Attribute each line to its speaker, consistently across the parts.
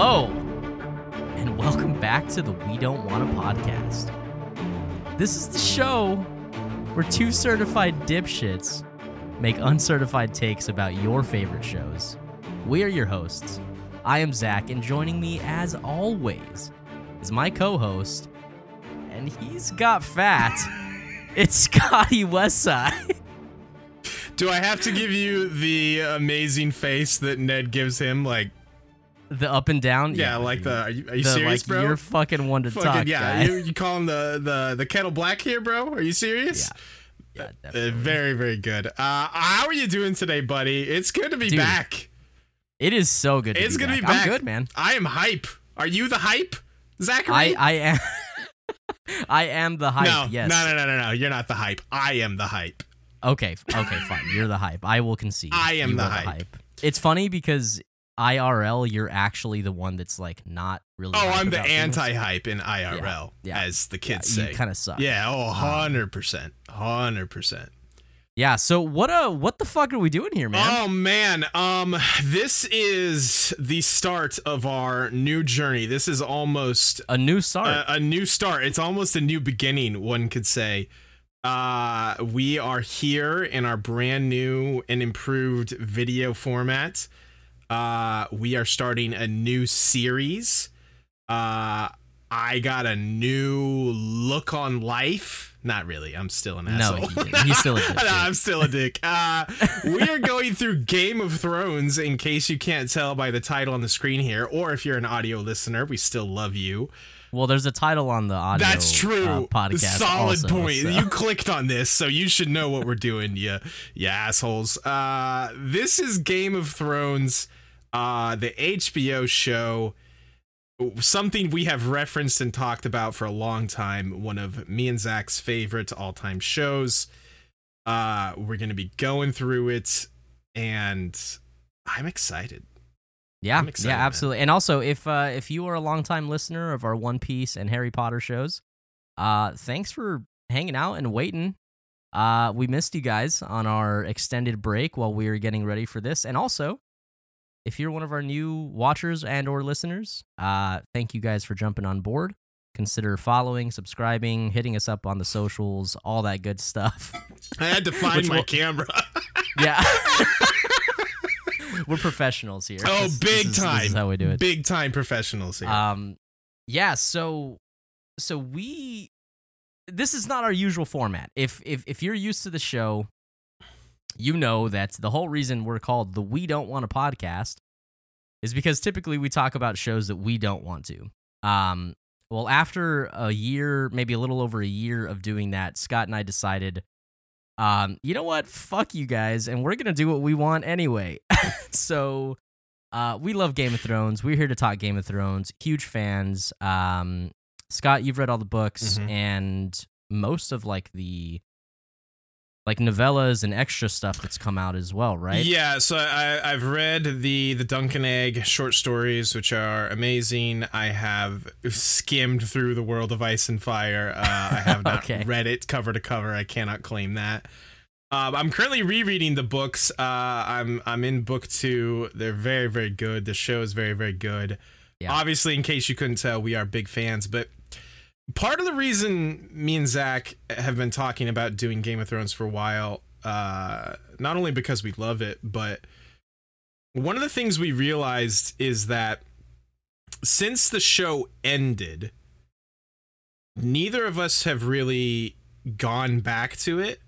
Speaker 1: Hello, and welcome back to the We Don't Want a podcast. This is the show where two certified dipshits make uncertified takes about your favorite shows. We are your hosts. I am Zach, and joining me, as always, is my co host, and he's got fat. it's Scotty Westside.
Speaker 2: Do I have to give you the amazing face that Ned gives him? Like,
Speaker 1: The up and down?
Speaker 2: yeah, like the. Are you, are you
Speaker 1: the,
Speaker 2: serious,
Speaker 1: like,
Speaker 2: bro?
Speaker 1: You're fucking one to
Speaker 2: Fucking
Speaker 1: talk,
Speaker 2: yeah. You, you call him the the the kettle black here, bro? Are you serious?
Speaker 1: Yeah,
Speaker 2: Uh, very very good. Uh, how are you doing today, buddy? It's good to be
Speaker 1: Dude,
Speaker 2: back.
Speaker 1: It is so good. To
Speaker 2: It's
Speaker 1: be
Speaker 2: gonna
Speaker 1: back.
Speaker 2: be back.
Speaker 1: I'm good, man.
Speaker 2: I am hype. Are you the hype, Zachary?
Speaker 1: I I am. I am the hype.
Speaker 2: no,
Speaker 1: yes.
Speaker 2: no, no, no, no, no. You're not the hype. I am the hype.
Speaker 1: Okay. Okay. Fine. You're the hype. I will concede.
Speaker 2: I am
Speaker 1: You
Speaker 2: the hype.
Speaker 1: It's funny because IRL, you're actually the one that's like not really.
Speaker 2: Oh, I'm the anti-hype in IRL,
Speaker 1: yeah.
Speaker 2: as the kids
Speaker 1: you
Speaker 2: say.
Speaker 1: kind of suck.
Speaker 2: Yeah, oh, 100%. 100%.
Speaker 1: Yeah. So what? Uh, what the fuck are we doing here, man?
Speaker 2: Oh man, um this is the start of our new journey. This is almost
Speaker 1: a new start.
Speaker 2: a, a new start. It's almost a new beginning, one could say. Uh we are here in our brand new and improved video format. Uh we are starting a new series. Uh I got a new look on life. Not really. I'm still an
Speaker 1: No,
Speaker 2: asshole.
Speaker 1: didn't. He's still a dipshit.
Speaker 2: No, I'm still a dick. Uh, we are going through Game of Thrones, in case you can't tell by the title on the screen here, or if you're an audio listener, we still love you.
Speaker 1: well, there's a title on the audio.
Speaker 2: That's true.
Speaker 1: Uh, podcast.
Speaker 2: Solid
Speaker 1: also,
Speaker 2: point.
Speaker 1: so-
Speaker 2: You clicked on this, so you should know what we're doing, you, you assholes. Uh, this is Game of Thrones, uh, the HBO show. Something we have referenced and talked about for a long time. One of me and Zach's favorite all-time shows. Uh, we're gonna be going through it, and I'm excited.
Speaker 1: Yeah,
Speaker 2: excited,
Speaker 1: yeah,
Speaker 2: man.
Speaker 1: absolutely. And also, if uh, if you are a longtime listener of our One Piece and Harry Potter shows, uh, thanks for hanging out and waiting. Uh, we missed you guys on our extended break while we were getting ready for this. And also, if you're one of our new watchers and or listeners, uh, thank you guys for jumping on board. Consider following, subscribing, hitting us up on the socials, all that good stuff.
Speaker 2: I had to find my
Speaker 1: will-
Speaker 2: camera.
Speaker 1: yeah. We're professionals here.
Speaker 2: Oh,
Speaker 1: This-
Speaker 2: big
Speaker 1: this is-
Speaker 2: time!
Speaker 1: This is how we do it.
Speaker 2: Big time professionals here.
Speaker 1: Um, yeah. So, so we, this is not our usual format. If if if you're used to the show, you know that the whole reason we're called the We Don't Want a podcast is because typically we talk about shows that we don't want to. Um, well, after a year, maybe a little over a year of doing that, Scott and I decided. Um, you know what? Fuck you guys, and we're gonna do what we want anyway. so, uh, we love Game of Thrones. We're here to talk Game of Thrones. Huge fans. Um, Scott, you've read all the books
Speaker 2: Mhm.
Speaker 1: and most of like the like novellas and extra stuff that's come out as well, right?
Speaker 2: Yeah, so I, I've read the the Dunk and Egg short stories, which are amazing. I have skimmed through the world of Ice and Fire. Uh, I have not
Speaker 1: Okay.
Speaker 2: read it cover to cover. I cannot claim that. Um, I'm currently rereading the books. Uh, I'm I'm in book two. They're very very good. The show is very very good.
Speaker 1: Yeah.
Speaker 2: Obviously, in case you couldn't tell, we are big fans. But part of the reason me and Zach have been talking about doing Game of Thrones for a while, uh, not only because we love it, but one of the things we realized is that since the show ended, neither of us have really gone back to it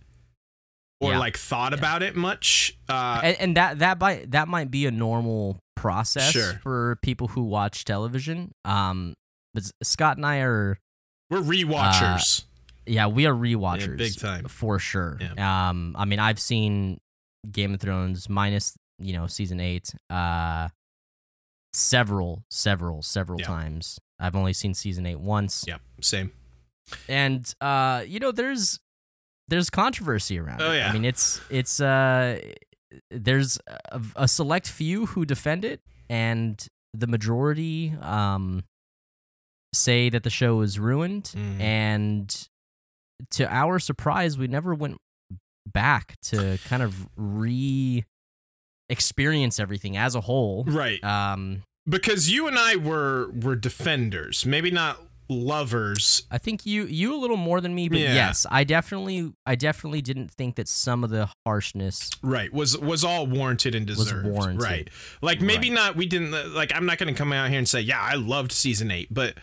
Speaker 2: or
Speaker 1: Yeah.
Speaker 2: like thought about it much. Uh,
Speaker 1: and, and that that might that might be a normal process
Speaker 2: Sure.
Speaker 1: for people who watch television. Um, but Scott and I are
Speaker 2: we're rewatchers.
Speaker 1: yeah, we are rewatchers,
Speaker 2: big time.
Speaker 1: for sure. Um, I mean, I've seen Game of Thrones minus you know season eight, uh, several, several, several
Speaker 2: Yeah.
Speaker 1: times. I've only seen season eight once,
Speaker 2: yep, same.
Speaker 1: and uh, you know, there's there's controversy around.
Speaker 2: Oh,
Speaker 1: it.
Speaker 2: yeah.
Speaker 1: I mean, it's it's uh, there's a, a select few who defend it, and the majority um say that the show was ruined
Speaker 2: Mhm.
Speaker 1: and to our surprise we never went back to kind of re experience everything as a whole
Speaker 2: Right.
Speaker 1: um
Speaker 2: because you and I were were defenders, maybe not lovers.
Speaker 1: I think you you a little more than me, but
Speaker 2: Yeah.
Speaker 1: yes, I definitely I definitely didn't think that some of the harshness
Speaker 2: Right. Was was all warranted and
Speaker 1: Was
Speaker 2: deserved.
Speaker 1: warranted.
Speaker 2: Right. Like maybe
Speaker 1: Right.
Speaker 2: not we didn't like I'm not going to come out here and say, "Yeah, I loved season 8," but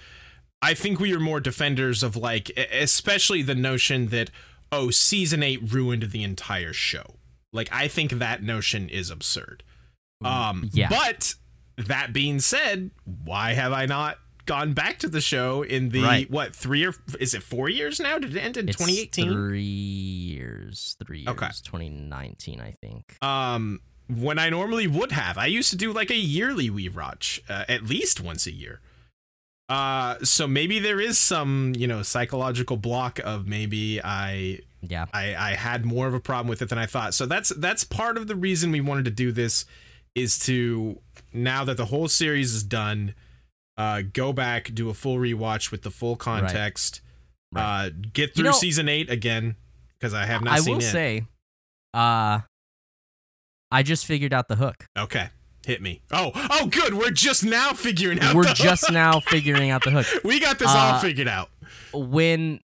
Speaker 2: I think we are more defenders of like especially the notion that oh, season 8 ruined the entire show. Like I think that notion is absurd. Um
Speaker 1: yeah.
Speaker 2: but that being said, why have I not gone back to the show in the
Speaker 1: Right.
Speaker 2: what, 3 or is it 4 years now? Did it end in
Speaker 1: It's
Speaker 2: 2018?
Speaker 1: Three years. Three years.
Speaker 2: Okay.
Speaker 1: 2019, I think.
Speaker 2: um when I normally would have. I used to do like a yearly rewatch, uh, at least once a year. Uh so maybe there is some, you know, psychological block of maybe I
Speaker 1: Yeah.
Speaker 2: I I had more of a problem with it than I thought. So that's that's part of the reason we wanted to do this is to now that the whole series is done, uh go back, do a full rewatch with the full context.
Speaker 1: Right.
Speaker 2: Uh get
Speaker 1: You
Speaker 2: through
Speaker 1: know-
Speaker 2: season 8 again because I have not
Speaker 1: I
Speaker 2: seen
Speaker 1: will
Speaker 2: it.
Speaker 1: say, uh, I just figured out the hook.
Speaker 2: Okay. Hit me. Oh, oh, good. We're just now figuring out.
Speaker 1: We're just now figuring out the hook.
Speaker 2: we got this all
Speaker 1: Uh,
Speaker 2: figured out.
Speaker 1: When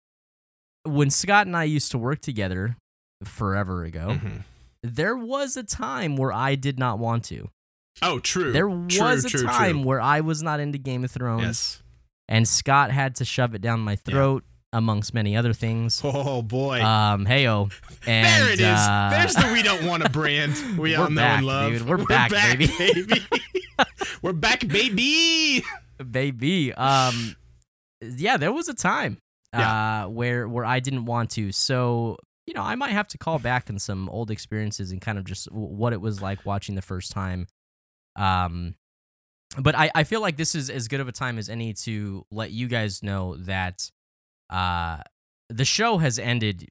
Speaker 1: when Scott and I used to work together forever ago,
Speaker 2: Mhm.
Speaker 1: there was a time where I did not want to.
Speaker 2: Oh, true.
Speaker 1: There
Speaker 2: True,
Speaker 1: was a
Speaker 2: true,
Speaker 1: time
Speaker 2: true.
Speaker 1: where I was not into Game of Thrones,
Speaker 2: Yes.
Speaker 1: and Scott had to shove it down my throat, amongst many other things.
Speaker 2: Oh boy.
Speaker 1: Um, heyo, and
Speaker 2: there it is.
Speaker 1: uh,
Speaker 2: There's the we don't want to brand we all know
Speaker 1: back,
Speaker 2: and love.
Speaker 1: dude. We're back, baby.
Speaker 2: baby. We're back, baby.
Speaker 1: baby. Um, yeah, there was a time uh where where I didn't want to. So you know, I might have to call back on some old experiences and kind of just w- what it was like watching the first time. Um, but I I feel like this is as good of a time as any to let you guys know that uh the show has ended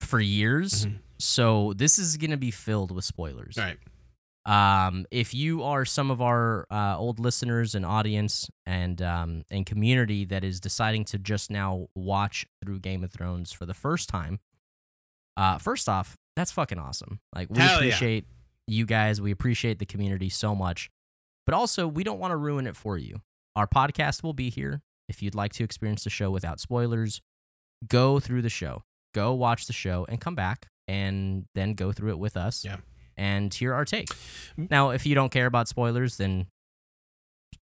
Speaker 1: for years.
Speaker 2: Mhm.
Speaker 1: So this is gonna be filled with spoilers.
Speaker 2: All right.
Speaker 1: Um, if you are some of our uh, old listeners and audience and um, and community that is deciding to just now watch through Game of Thrones for the first time, uh, first off, that's fucking awesome. Like we
Speaker 2: Hell yeah.
Speaker 1: appreciate you guys, we appreciate the community so much, but also we don't want to ruin it for you. Our podcast will be here if you'd like to experience the show without spoilers. Go through the show, go watch the show, and come back and then go through it with us
Speaker 2: Yeah.
Speaker 1: and hear our take. Now, if you don't care about spoilers, then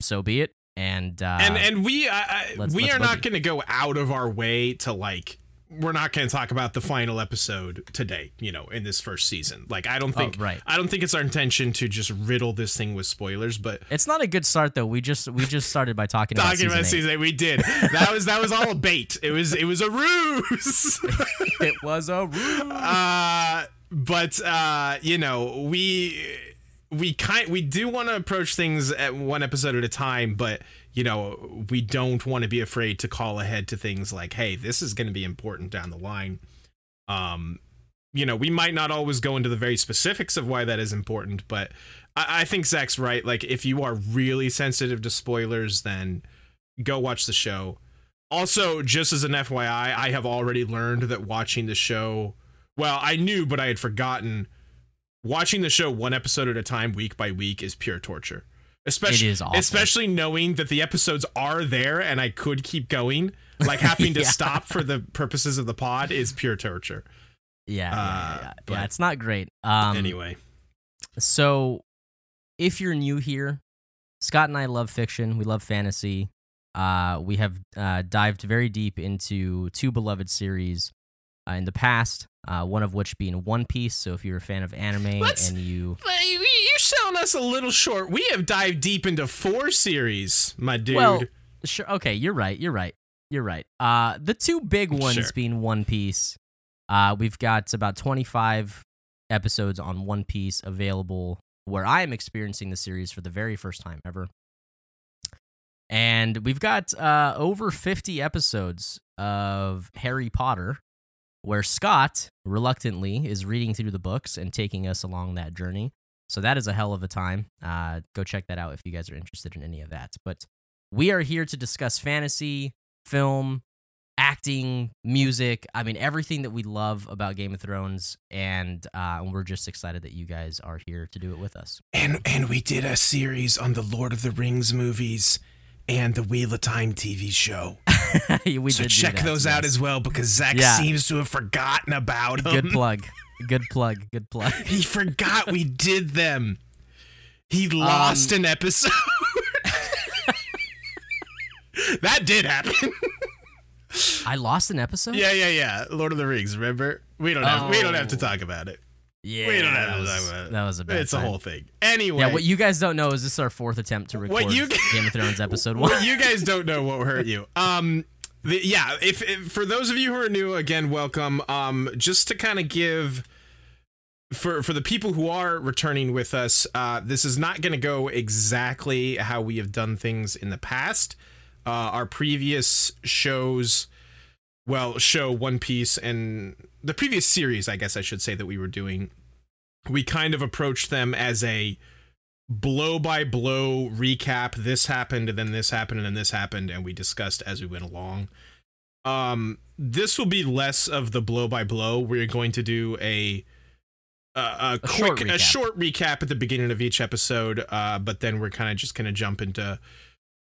Speaker 1: so be it. And uh,
Speaker 2: and and we I,
Speaker 1: let's-
Speaker 2: we
Speaker 1: let's
Speaker 2: are not going to go out of our way to like we're not going to talk about the final episode today you know in this first season like i don't
Speaker 1: oh,
Speaker 2: think
Speaker 1: right,
Speaker 2: i don't think it's our intention to just riddle this thing with spoilers but
Speaker 1: it's not a good start though. We just we just started by talking, about
Speaker 2: talking
Speaker 1: season
Speaker 2: about
Speaker 1: eight.
Speaker 2: season eight, we did that was that was all a bait it was it was a ruse
Speaker 1: it was a ruse.
Speaker 2: uh but uh you know we we kind we do want to approach things at one episode at a time but you know we don't want to be afraid to call ahead to things like hey this is going to be important down the line. Um you know we might not always go into the very specifics of why that is important but i, I think zach's right. Like if you are really sensitive to spoilers then go watch the show. Also just as an fyi i have already learned that watching the show well i knew but i had forgotten watching the show one episode at a time week by week is pure torture especially
Speaker 1: It is awful.
Speaker 2: especially knowing that the episodes are there and i could keep going like having to
Speaker 1: Yeah.
Speaker 2: stop for the purposes of the pod is pure torture
Speaker 1: yeah, yeah,
Speaker 2: uh,
Speaker 1: yeah, yeah. yeah, it's not great. Um,
Speaker 2: anyway
Speaker 1: So, if you're new here, Scott and I love fiction. We love fantasy. Uh, we have uh, dived very deep into two beloved series uh, in the past. Uh, one of which being One Piece. So, if you're a fan of anime
Speaker 2: Let's-
Speaker 1: and you,
Speaker 2: You're selling us a little short. We have dived deep into four series, my dude.
Speaker 1: Well, sure, okay, you're right. You're right. You're right. Uh, the two big ones
Speaker 2: Sure.
Speaker 1: being One Piece. Uh, we've got about 25 episodes on One Piece available where I am experiencing the series for the very first time ever. And we've got uh, over 50 episodes of Harry Potter where Scott reluctantly is reading through the books and taking us along that journey. So that is a hell of a time. Uh, go check that out if you guys are interested in any of that. But we are here to discuss fantasy, film, acting, music. I mean, everything that we love about Game of Thrones, and uh, we're just excited that you guys are here to do it with us.
Speaker 2: And and we did a series on the Lord of the Rings movies and the Wheel of Time TV show.
Speaker 1: we
Speaker 2: so
Speaker 1: did
Speaker 2: check
Speaker 1: that,
Speaker 2: those out as well because Zach
Speaker 1: Yeah.
Speaker 2: seems to have forgotten about them.
Speaker 1: Good plug. Good plug. Good plug.
Speaker 2: He forgot we did them. He
Speaker 1: Um,
Speaker 2: lost an episode. that did happen.
Speaker 1: I lost an episode.
Speaker 2: yeah, yeah, yeah. Lord of the Rings. Remember? We don't have. We don't have to
Speaker 1: Oh.
Speaker 2: talk about it.
Speaker 1: Yeah.
Speaker 2: We don't have
Speaker 1: that was,
Speaker 2: about
Speaker 1: that was a bad.
Speaker 2: it's a whole thing. Anyway,
Speaker 1: Yeah, what you guys don't know is this is our fourth attempt to record
Speaker 2: What you-
Speaker 1: Game of Thrones episode one.
Speaker 2: what you guys don't know what hurt you. Um, the, yeah. If, if for those of you who are new, again, welcome. Um, just to kind of give. For, for the people who are returning with us, uh, this is not going to go exactly how we have done things in the past. Uh, our previous shows, well, show One Piece and the previous series, I guess I should say that we were doing, we kind of approached them as a blow by blow recap. This happened, and then this happened, and then this happened, and we discussed as we went along. Um, this will be less of the blow by blow. We're going to do a a, a, quick
Speaker 1: short
Speaker 2: a short recap at the beginning of each episode. Uh, but then we're kind of just going to jump into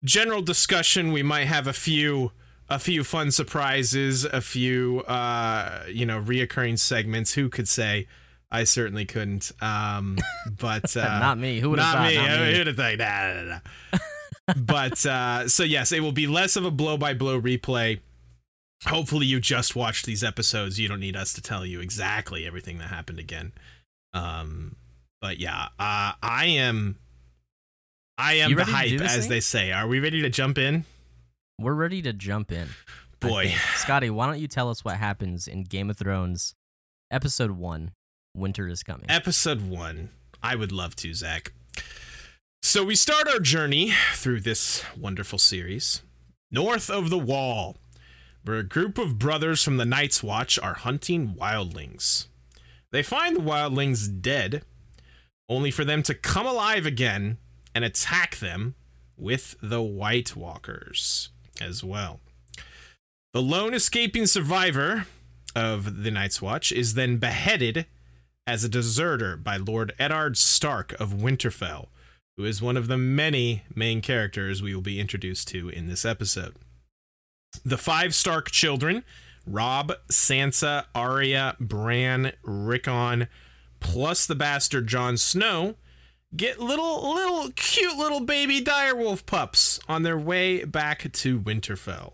Speaker 2: general discussion. We might have a few a few fun surprises, a few uh, you know reoccurring segments. Who could say? I certainly couldn't. Um, but uh,
Speaker 1: not me. Who would have
Speaker 2: not
Speaker 1: thought?
Speaker 2: me.
Speaker 1: Not me.
Speaker 2: Who'd have thought? Nah, nah, nah. but uh, so yes, it will be less of a blow by blow replay. Hopefully, you just watched these episodes. You don't need us to tell you exactly everything that happened again. Um, but yeah, uh, I am. I am
Speaker 1: You
Speaker 2: the hype, as
Speaker 1: thing?
Speaker 2: they say. Are we ready to jump in?
Speaker 1: We're ready to jump in.
Speaker 2: Boy.
Speaker 1: Scotty, why don't you tell us what happens in Game of Thrones, episode one? Winter is coming.
Speaker 2: Episode one. I would love to, Zach. So we start our journey through this wonderful series north of the Wall, where a group of brothers from the Night's Watch are hunting wildlings. They find the wildlings dead, only for them to come alive again and attack them with the White Walkers as well. The lone escaping survivor of the Night's Watch is then beheaded as a deserter by Lord Eddard Stark of Winterfell, who is one of the many main characters we will be introduced to in this episode. The five Stark children, Robb, Sansa, Arya, Bran, Rickon, plus the bastard Jon Snow, get little little cute little baby direwolf pups on their way back to Winterfell.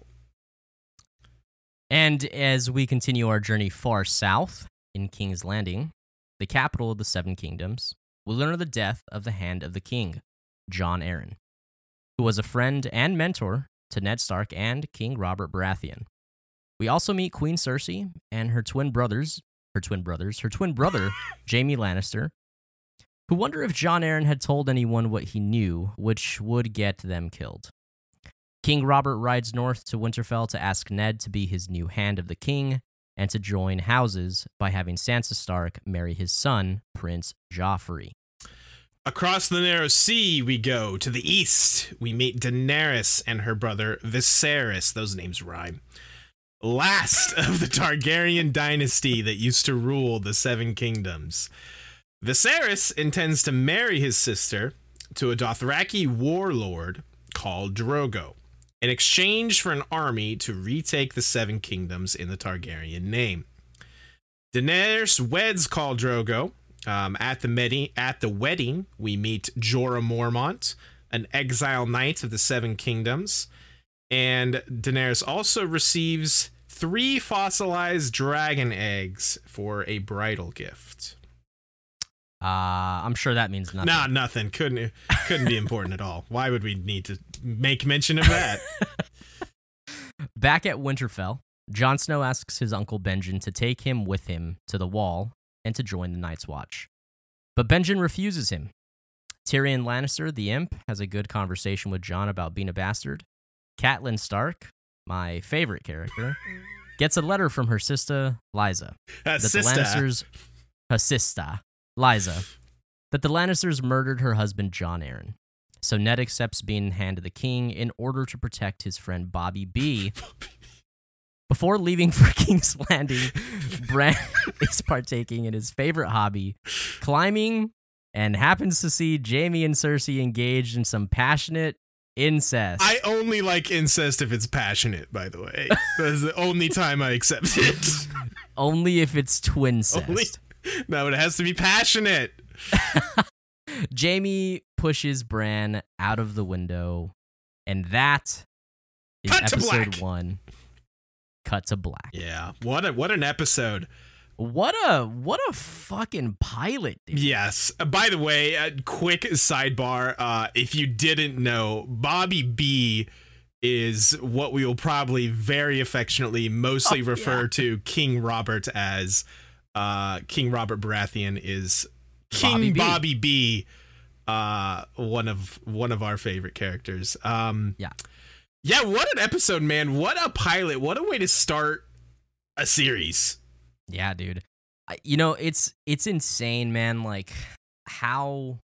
Speaker 1: And as we continue our journey far south in King's Landing, the capital of the Seven Kingdoms, we learn of the death of the Hand of the King, Jon Arryn, who was a friend and mentor to Ned Stark and King Robert Baratheon. We also meet Queen Cersei and her twin brothers, her twin brothers, her twin brother, Jaime Lannister, who wonder if Jon Arryn had told anyone what he knew, which would get them killed. King Robert rides north to Winterfell to ask Ned to be his new Hand of the King and to join houses by having Sansa Stark marry his son, Prince Joffrey.
Speaker 2: Across the narrow sea we go. To the east, we meet Daenerys and her brother Viserys. Those names rhyme. Last of the Targaryen dynasty that used to rule the Seven Kingdoms. Viserys intends to marry his sister to a Dothraki warlord called Drogo in exchange for an army to retake the Seven Kingdoms in the Targaryen name. Daenerys weds Khal Drogo. Um, at the medi- at the wedding, we meet Jorah Mormont, an exile knight of the Seven Kingdoms, and Daenerys also receives three fossilized dragon eggs for a bridal gift.
Speaker 1: Uh, I'm sure that means nothing.
Speaker 2: Nah, nothing. Couldn't couldn't be important at all. Why would we need to make mention of that?
Speaker 1: Back at Winterfell, Jon Snow asks his uncle Benjen to take him with him to the wall and to join the Night's Watch. But Benjen refuses him. Tyrion Lannister, the imp, has a good conversation with Jon about being a bastard. Catelyn Stark, my favorite character, gets a letter from her sister, Lysa,
Speaker 2: Uh,
Speaker 1: that the
Speaker 2: sister.
Speaker 1: Lannisters, her sister, Lysa, that the Lannisters murdered her husband, Jon Arryn. So Ned accepts being Hand of the King in order to protect his friend Bobby B Before leaving for King's Landing, Bran is partaking in his favorite hobby, climbing, and happens to see Jaime and Cersei engaged in some passionate incest.
Speaker 2: I only like incest if it's passionate, by the way. That's the only time I accept it.
Speaker 1: Only if it's twincest.
Speaker 2: Only- no, but it has to be passionate.
Speaker 1: Jaime pushes Bran out of the window, and that is
Speaker 2: Cut
Speaker 1: episode one. Cut to black.
Speaker 2: Yeah. What a what an episode.
Speaker 1: What a what a fucking pilot, dude.
Speaker 2: Yes. Uh, by the way, a quick sidebar. Uh, if you didn't know, Bobby B is what we will probably very affectionately mostly
Speaker 1: Oh,
Speaker 2: refer
Speaker 1: yeah.
Speaker 2: to King Robert as. Uh, King Robert Baratheon is King
Speaker 1: Bobby
Speaker 2: Bobby
Speaker 1: B.
Speaker 2: B. uh, one of one of our favorite characters. Um,
Speaker 1: Yeah.
Speaker 2: Yeah, what an episode, man. What a pilot. What a way to start a series.
Speaker 1: Yeah, dude. You know, it's it's insane, man. Like how.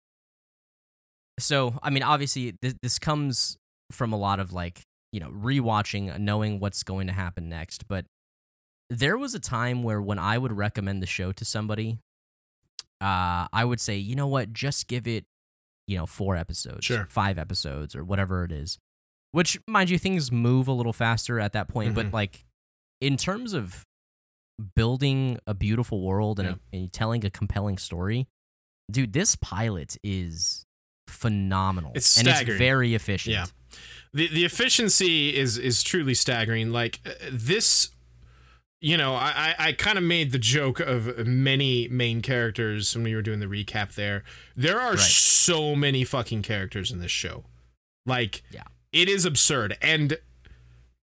Speaker 1: So, I mean, obviously, this, this comes from a lot of like you know rewatching, knowing what's going to happen next. But there was a time where when I would recommend the show to somebody, uh, I would say, you know what, just give it, you know, four episodes,
Speaker 2: Sure.
Speaker 1: five episodes, or whatever it is. Which, mind you, things move a little faster at that point. But
Speaker 2: Mhm.
Speaker 1: like, in terms of building a beautiful world and, a- and telling a compelling story, dude, this pilot is phenomenal.
Speaker 2: It's
Speaker 1: and it's
Speaker 2: staggering.
Speaker 1: very efficient.
Speaker 2: Yeah. the the efficiency is is truly staggering. Like uh, this, you know, I I, kind of made the joke of many main characters when we were doing the recap. There, there are
Speaker 1: Right.
Speaker 2: so many fucking characters in this show. Like,
Speaker 1: Yeah.
Speaker 2: it is absurd, and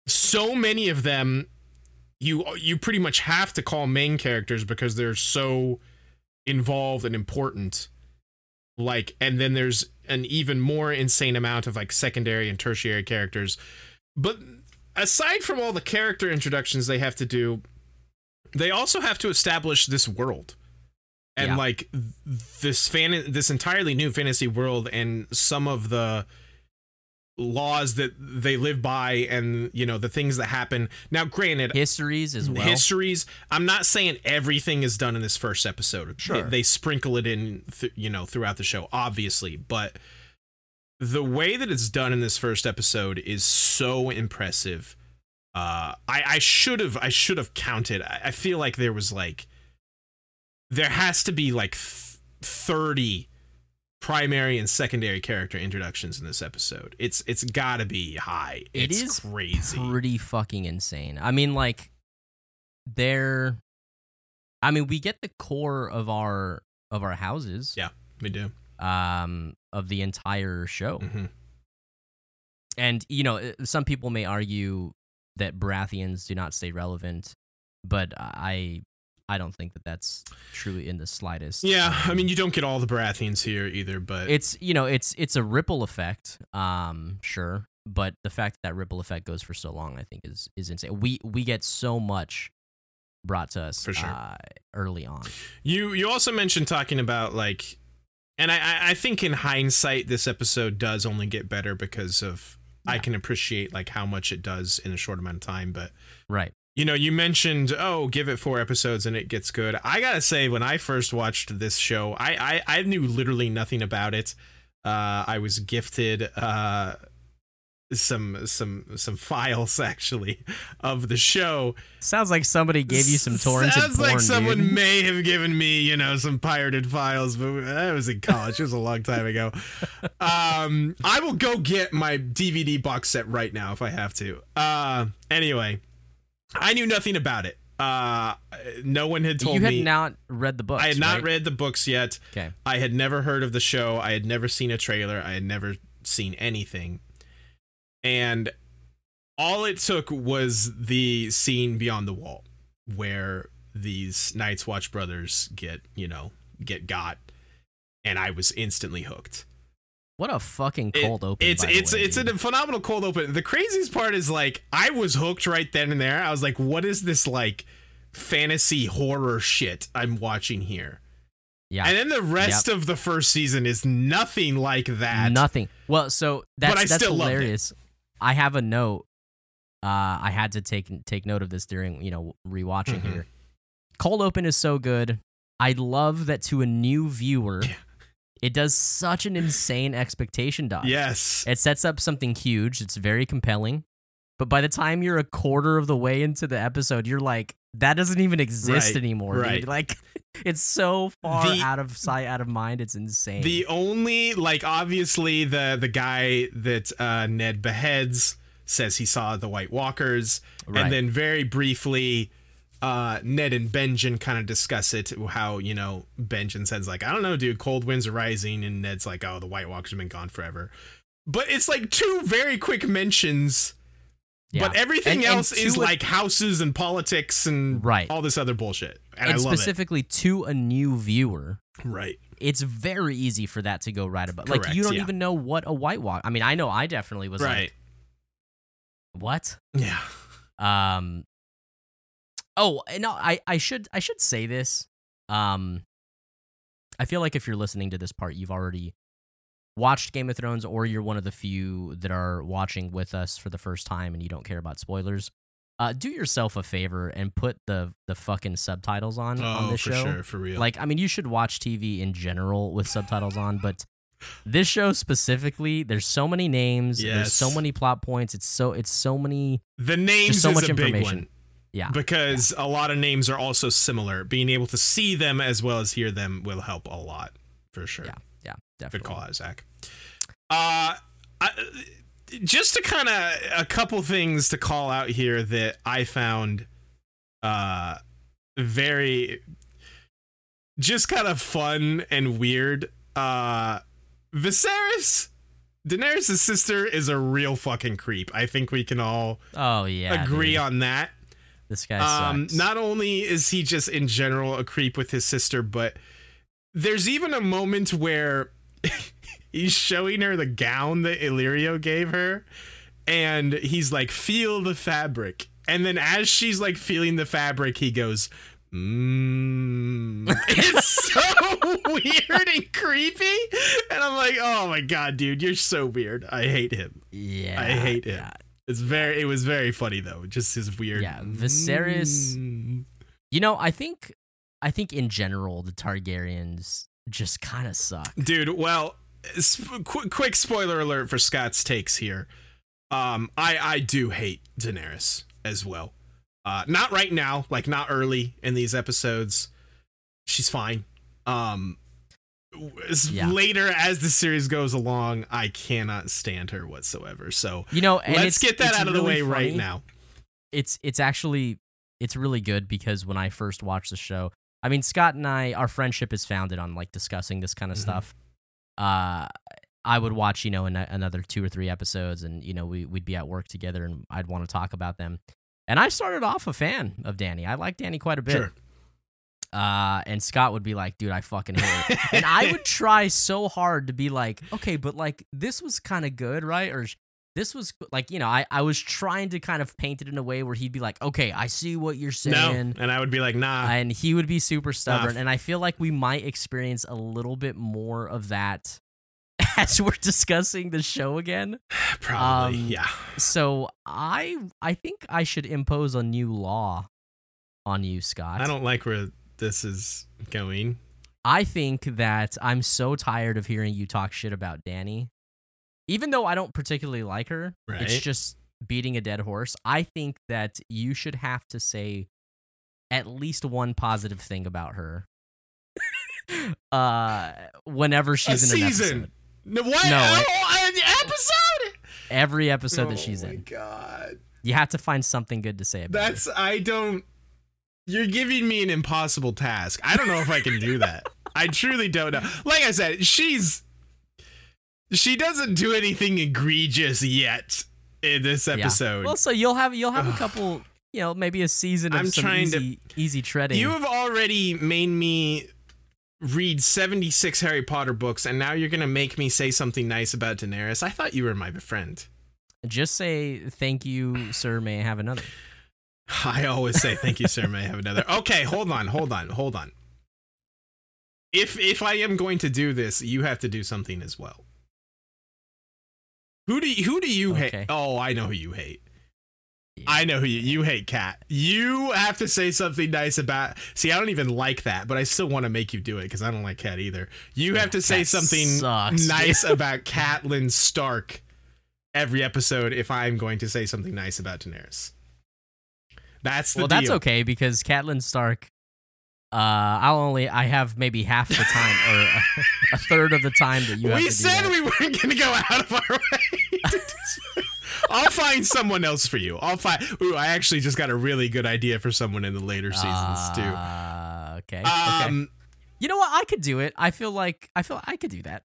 Speaker 2: so many of them, you you pretty much have to call main characters because they're so involved and important like and then there's an even more insane amount of like secondary and tertiary characters but aside from all the character introductions they have to do they also have to establish this world and
Speaker 1: Yeah.
Speaker 2: like this fan this entirely new fantasy world and some of the laws that they live by and you know the things that happen now granted
Speaker 1: Histories as well.
Speaker 2: histories i'm not saying everything is done in this first episode
Speaker 1: Sure.
Speaker 2: they, they sprinkle it in th- you know throughout the show obviously but the way that it's done in this first episode is so impressive uh i i should have i should have counted I, I feel like there was like there has to be like th- 30 primary and secondary character introductions in this episode it's it's gotta be high
Speaker 1: It
Speaker 2: it's crazy
Speaker 1: pretty fucking insane. I mean, like, they're. I mean, we get the core of our of our houses.
Speaker 2: Yeah. we do
Speaker 1: Um, of the entire show,
Speaker 2: hmm
Speaker 1: and you know, uh, some people may argue that Baratheons do not stay relevant, but I, I don't think that that's truly in the slightest.
Speaker 2: Yeah, I
Speaker 1: Um,
Speaker 2: mean, you don't get all the Baratheons here either, but
Speaker 1: it's you know it's it's a ripple effect um sure but the fact that that ripple effect goes for so long i think is is insane we we get so much brought to us
Speaker 2: For sure.
Speaker 1: uh, early on
Speaker 2: you you also mentioned talking about like, and I I- think in hindsight this episode does only get better because of I can appreciate like how much it does in a short amount of time, but
Speaker 1: right
Speaker 2: you know you mentioned oh give it four episodes and it gets good. I gotta say when I first watched this show, I I, I knew literally nothing about it. Uh, I was gifted uh some some some files actually of the show
Speaker 1: sounds like somebody gave you some torrented
Speaker 2: Sounds
Speaker 1: porn
Speaker 2: like someone
Speaker 1: dude.
Speaker 2: may have given me, you know, some pirated files, but I was in college. It was a long time ago. Um, I will go get my DVD box set right now if I have to. Uh, anyway, I knew nothing about it. Uh, no one had told me.
Speaker 1: you had
Speaker 2: me.
Speaker 1: not read the books
Speaker 2: I had not
Speaker 1: right?
Speaker 2: read the books yet.
Speaker 1: okay
Speaker 2: I had never heard of the show. I had never seen a trailer. I had never seen anything. And all it took was the scene beyond the wall where these Night's Watch brothers get, you know, get got and I was instantly hooked.
Speaker 1: what a fucking
Speaker 2: It-
Speaker 1: cold open
Speaker 2: It's it's
Speaker 1: way,
Speaker 2: it's
Speaker 1: dude.
Speaker 2: a phenomenal cold open. The craziest part is like I was hooked right then and there. I was like, what is this like fantasy horror shit I'm watching here?
Speaker 1: yeah
Speaker 2: And then the rest of the first season is nothing like that.
Speaker 1: nothing well so that's
Speaker 2: I
Speaker 1: that's
Speaker 2: still loved it.
Speaker 1: I have a note Uh, I had to take take note of this during you know rewatching
Speaker 2: Mhm.
Speaker 1: here. Cold open is so good. I love that to a new viewer,
Speaker 2: Yeah.
Speaker 1: it does such an insane expectation dodge.
Speaker 2: Yes.
Speaker 1: It sets up something huge. It's very compelling. But by the time you're a quarter of the way into the episode, you're like, that doesn't even exist
Speaker 2: Right,
Speaker 1: anymore. dude."
Speaker 2: right.
Speaker 1: Like, it's so far
Speaker 2: The-
Speaker 1: out of sight, out of mind. It's insane.
Speaker 2: The only like obviously the the guy that uh, Ned beheads says he saw the White Walkers,
Speaker 1: Right.
Speaker 2: and then very briefly, uh, Ned and Benjen kind of discuss it. How you know Benjen says like I don't know, dude, cold winds are rising, and Ned's like, oh, the White Walkers have been gone forever. But it's like two very quick mentions.
Speaker 1: Yeah.
Speaker 2: But everything
Speaker 1: And- and
Speaker 2: else is
Speaker 1: a-
Speaker 2: like houses and politics and
Speaker 1: Right.
Speaker 2: all this other bullshit. And,
Speaker 1: and
Speaker 2: I love
Speaker 1: specifically to a new viewer.
Speaker 2: Right.
Speaker 1: it's very easy for that to go right about. Like, you don't
Speaker 2: yeah.
Speaker 1: even know what a white walk. I mean, I know I definitely was
Speaker 2: Right.
Speaker 1: like, what?
Speaker 2: Yeah.
Speaker 1: Um. Oh no, I I should I should say this. Um, I feel like if you're listening to this part, you've already watched Game of Thrones, or you're one of the few that are watching with us for the first time, and you don't care about spoilers. Uh, do yourself a favor and put the the fucking subtitles on on
Speaker 2: Oh,
Speaker 1: this
Speaker 2: for
Speaker 1: show.
Speaker 2: sure, for real.
Speaker 1: Like, I mean, you should watch TV in general with subtitles on, but this show specifically, there's so many names, there's so many plot points. It's so it's so many.
Speaker 2: The names
Speaker 1: so
Speaker 2: is
Speaker 1: much
Speaker 2: a big
Speaker 1: information.
Speaker 2: one
Speaker 1: Yeah,
Speaker 2: because a lot of names are also similar. Being able to see them as well as hear them will help a lot for sure.
Speaker 1: Yeah, yeah,
Speaker 2: Good
Speaker 1: definitely.
Speaker 2: call out, Zach. Uh, I, just to kind of a couple things to call out here that I found uh very just kind of fun and weird. Uh, Viserys. Daenerys' sister is a real fucking creep. I think we can all
Speaker 1: Oh yeah,
Speaker 2: agree
Speaker 1: dude.
Speaker 2: on that.
Speaker 1: this guy
Speaker 2: Um,
Speaker 1: sucks.
Speaker 2: not only is he just in general a creep with his sister, but there's even a moment where he's showing her the gown that Illyrio gave her, and he's like, "Feel the fabric." And then as she's like feeling the fabric, he goes, Mmm. It's so weird and creepy. And I'm like, oh my god, dude, you're so weird. I hate him.
Speaker 1: yeah,
Speaker 2: I hate him.
Speaker 1: yeah.
Speaker 2: It's very it was very funny though. Just his weird
Speaker 1: Yeah, Viserys-
Speaker 2: Mm.
Speaker 1: You know, I think I think in general the Targaryens just kind of suck.
Speaker 2: Dude, well, sp- quick, quick spoiler alert for Scott's takes here. Um, I I do hate Daenerys as well. Uh, not right now, like not early in these episodes. She's fine. Um,
Speaker 1: Yeah.
Speaker 2: later as the series goes along, I cannot stand her whatsoever. So
Speaker 1: You know,
Speaker 2: let's get that out of the
Speaker 1: really
Speaker 2: way right now.
Speaker 1: it's it's actually it's really good because when I first watched the show, I mean Scott and I, our friendship is founded on like discussing this kind of
Speaker 2: Mhm.
Speaker 1: stuff. Uh, I would watch you know an- another two or three episodes, and you know we we'd be at work together, and I'd want to talk about them. And I started off a fan of Dany. I like Dany quite a bit.
Speaker 2: Sure.
Speaker 1: Uh, and Scott would be like, "Dude, I fucking hate it." and I would try so hard to be like, okay, but like this was kind of good, right? Or this was like, you know, I, I was trying to kind of paint it in a way where he'd be like, okay, I see what you're
Speaker 2: No,
Speaker 1: saying.
Speaker 2: and I would be like, nah.
Speaker 1: And he would be super stubborn.
Speaker 2: f-
Speaker 1: and I feel like we might experience a little bit more of that as we're discussing the show again.
Speaker 2: Probably,
Speaker 1: um,
Speaker 2: yeah.
Speaker 1: So I I think I should impose a new law on you, Scott.
Speaker 2: I don't like where this is going.
Speaker 1: I think that I'm so tired of hearing you talk shit about Dany. Even though I don't particularly like her, it's just beating a dead horse. I think that you should have to say at least one positive thing about her. uh whenever she's
Speaker 2: a
Speaker 1: in an
Speaker 2: season.
Speaker 1: episode.
Speaker 2: No, what?
Speaker 1: No,
Speaker 2: oh, an episode?
Speaker 1: Every episode
Speaker 2: oh
Speaker 1: that she's
Speaker 2: my
Speaker 1: in.
Speaker 2: God.
Speaker 1: You have to find something good to say about her.
Speaker 2: That's I don't. You're giving me an impossible task. I don't know if I can do that. I truly don't know. Like I said, she's she doesn't do anything egregious yet in this
Speaker 1: Yeah.
Speaker 2: episode.
Speaker 1: Well, so you'll have you'll have a couple, you know, maybe a season of
Speaker 2: I'm
Speaker 1: some
Speaker 2: trying to-
Speaker 1: easy easy treading.
Speaker 2: you have already made me read 76 Harry Potter books, and now you're gonna make me say something nice about Daenerys. I thought you were my friend.
Speaker 1: Just say thank you, sir. May I have another?
Speaker 2: I always say thank you, sir. May I have another? Okay, hold on, hold on, hold on. If if I am going to do this, you have to do something as well. Who do you, who do you
Speaker 1: Okay.
Speaker 2: hate? Oh, I know who you hate. I know who you you hate Cat. You have to say something nice about. See, I don't even like that, but I still want to make you do it because I don't like Cat either. You have to say something
Speaker 1: sucks,
Speaker 2: nice about Catelyn Stark every episode if I'm going to say something nice about Daenerys. That's the
Speaker 1: well, that's okay because Catelyn Stark. Uh, I'll only I have maybe half the time or a, a third of the time that you have
Speaker 2: we said
Speaker 1: that.
Speaker 2: we weren't going to go out of our way. I'll find someone else for you. I'll find. Ooh, I actually just got a really good idea for someone in the later seasons too.
Speaker 1: Uh, okay. okay.
Speaker 2: Um,
Speaker 1: You know what? I could do it. I feel like I feel I could do that.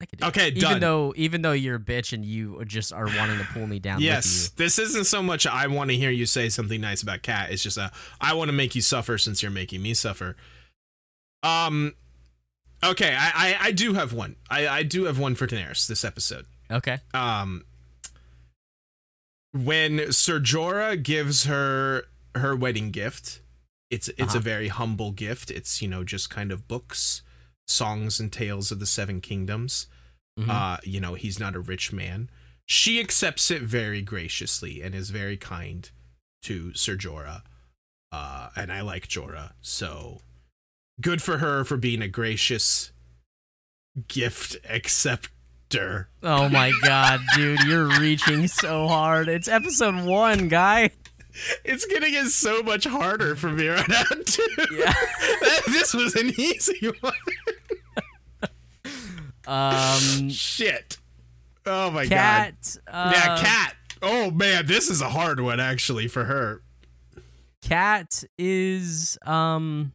Speaker 1: I could do it.
Speaker 2: Okay,
Speaker 1: Even though even though you're a bitch and you just are wanting to pull me down
Speaker 2: yes, this isn't so much I want to hear you say something nice about Cat. It's just a I want to make you suffer since you're making me suffer. Um, okay, I I, I do have one. I I do have one for Daenerys this episode.
Speaker 1: Okay.
Speaker 2: um when Ser Jorah gives her her wedding gift, it's it's
Speaker 1: Uh-huh.
Speaker 2: a very humble gift. It's you know just kind of books, songs and tales of the seven kingdoms.
Speaker 1: Mhm.
Speaker 2: Uh, you know he's not a rich man. She accepts it very graciously and is very kind to Sir Jorah. Uh, and I like Jorah, so good for her for being a gracious gift acceptor.
Speaker 1: Oh my god, dude, you're reaching so hard. It's episode one, guy.
Speaker 2: It's gonna get so much harder from here on out too.
Speaker 1: Yeah.
Speaker 2: this was an easy one.
Speaker 1: Um,
Speaker 2: Shit. Oh my
Speaker 1: cat.
Speaker 2: god.
Speaker 1: Uh,
Speaker 2: Yeah, cat. Oh man, this is a hard one actually for her.
Speaker 1: Cat is um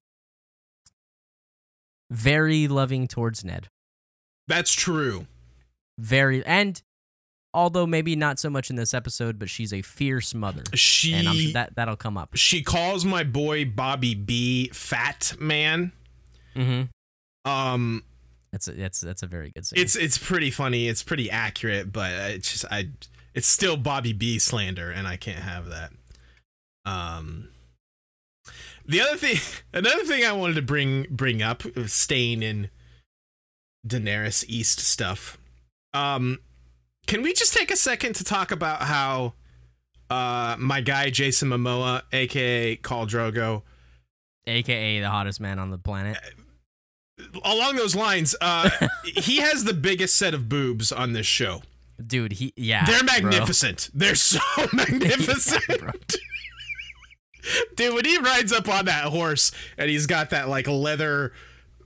Speaker 1: very loving towards Ned.
Speaker 2: That's true.
Speaker 1: Very and although maybe not so much in this episode, but she's a fierce mother.
Speaker 2: She
Speaker 1: and I'm sure that that'll come up.
Speaker 2: she calls my boy Bobby B fat man.
Speaker 1: Mm-hmm.
Speaker 2: Um
Speaker 1: That's a, that's that's a very good saying.
Speaker 2: it's it's pretty funny. It's pretty accurate, but it's just I it's still Bobby B slander and I can't have that. Um the other thing another thing I wanted to bring bring up staying in Daenerys East stuff. Um can we just take a second to talk about how uh my guy Jason Momoa aka Khal Drogo
Speaker 1: AKA the hottest man on the planet.
Speaker 2: along those lines uh he has the biggest set of boobs on this show.
Speaker 1: Dude, he yeah.
Speaker 2: They're
Speaker 1: bro.
Speaker 2: magnificent. They're so magnificent.
Speaker 1: Yeah, bro.
Speaker 2: Dude, when he rides up on that horse and he's got that like leather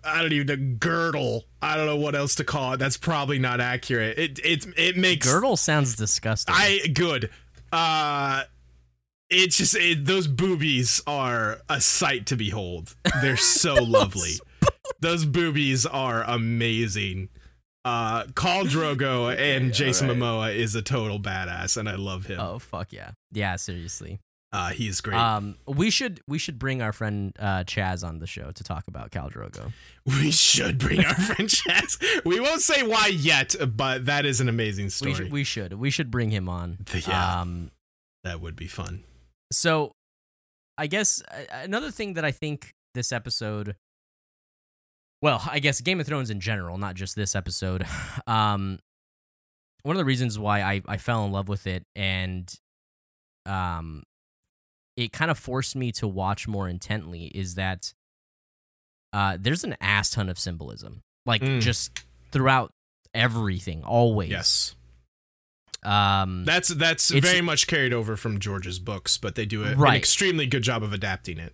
Speaker 2: I don't even know girdle. I don't know what else to call it. That's probably not accurate. It it it makes
Speaker 1: Girdle sounds disgusting.
Speaker 2: I good. Uh it's just it, those boobies are a sight to behold. They're so lovely. Those boobies are amazing. Uh Khal Drogo and Jason
Speaker 1: alright.
Speaker 2: Momoa is a total badass and I love him.
Speaker 1: oh fuck yeah. Yeah, seriously.
Speaker 2: Uh he's great.
Speaker 1: Um we should we should bring our friend uh Chaz on the show to talk about Khal Drogo.
Speaker 2: we should bring our friend Chaz. We won't say why yet, but that is an amazing story.
Speaker 1: We should, we should we should bring him on.
Speaker 2: yeah,
Speaker 1: Um
Speaker 2: that would be fun.
Speaker 1: so I guess uh, another thing that I think this episode well, I guess Game of Thrones in general, not just this episode. Um one of the reasons why I I fell in love with it and um it kind of forced me to watch more intently is that uh there's an ass ton of symbolism. Like
Speaker 2: Mm.
Speaker 1: just throughout everything always.
Speaker 2: Yes.
Speaker 1: Um
Speaker 2: That's that's very much carried over from George's books, but they do a, an extremely good job of adapting it.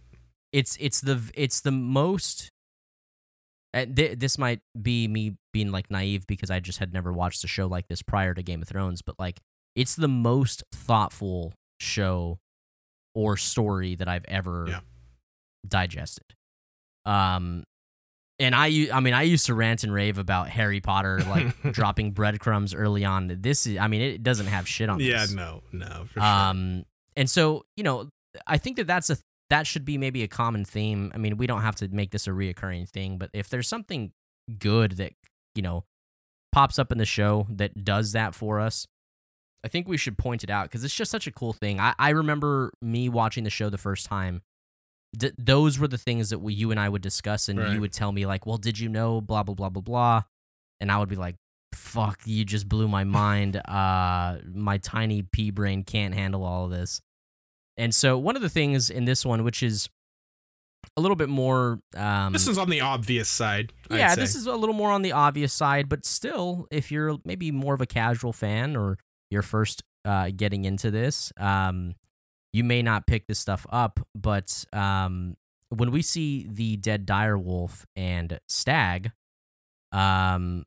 Speaker 1: it's it's the it's the most and th- this might be me being like naive because I just had never watched a show like this prior to Game of Thrones, but like it's the most thoughtful show or story that I've ever
Speaker 2: Yeah.
Speaker 1: digested. Um and I I mean I used to rant and rave about Harry Potter like dropping breadcrumbs early on. This is I mean it doesn't have shit on
Speaker 2: Yeah,
Speaker 1: this.
Speaker 2: no, no, for
Speaker 1: Um, and so you know, I think that that's a that should be maybe a common theme. I mean, we don't have to make this a reoccurring thing, but if there's something good that you know pops up in the show that does that for us, I think we should point it out because it's just such a cool thing. I, I remember me watching the show the first time. D- those were the things that we, you and I would discuss, and
Speaker 2: Right.
Speaker 1: you would tell me like, "Well, did you know?" Blah blah blah blah blah, and I would be like, "Fuck, you just blew my mind. Uh, my tiny pea brain can't handle all of this." And so one of the things in this one, which is a little bit more, um,
Speaker 2: This is on the obvious side. I'd
Speaker 1: yeah, this is a little more on the obvious side, but still, if you're maybe more of a casual fan or you're first uh, getting into this, um, you may not pick this stuff up. But um, when we see the dead direwolf and stag, um,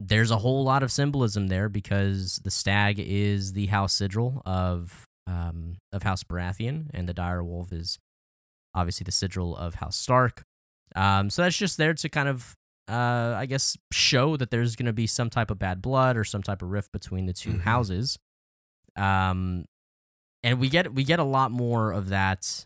Speaker 1: there's a whole lot of symbolism there because the stag is the house sigil of um, of House Baratheon, and the direwolf is obviously the sigil of House Stark. Um, so that's just there to kind of, uh, I guess, show that there's going to be some type of bad blood or some type of rift between the 2
Speaker 2: Mhm.
Speaker 1: houses. Um, and we get we get a lot more of that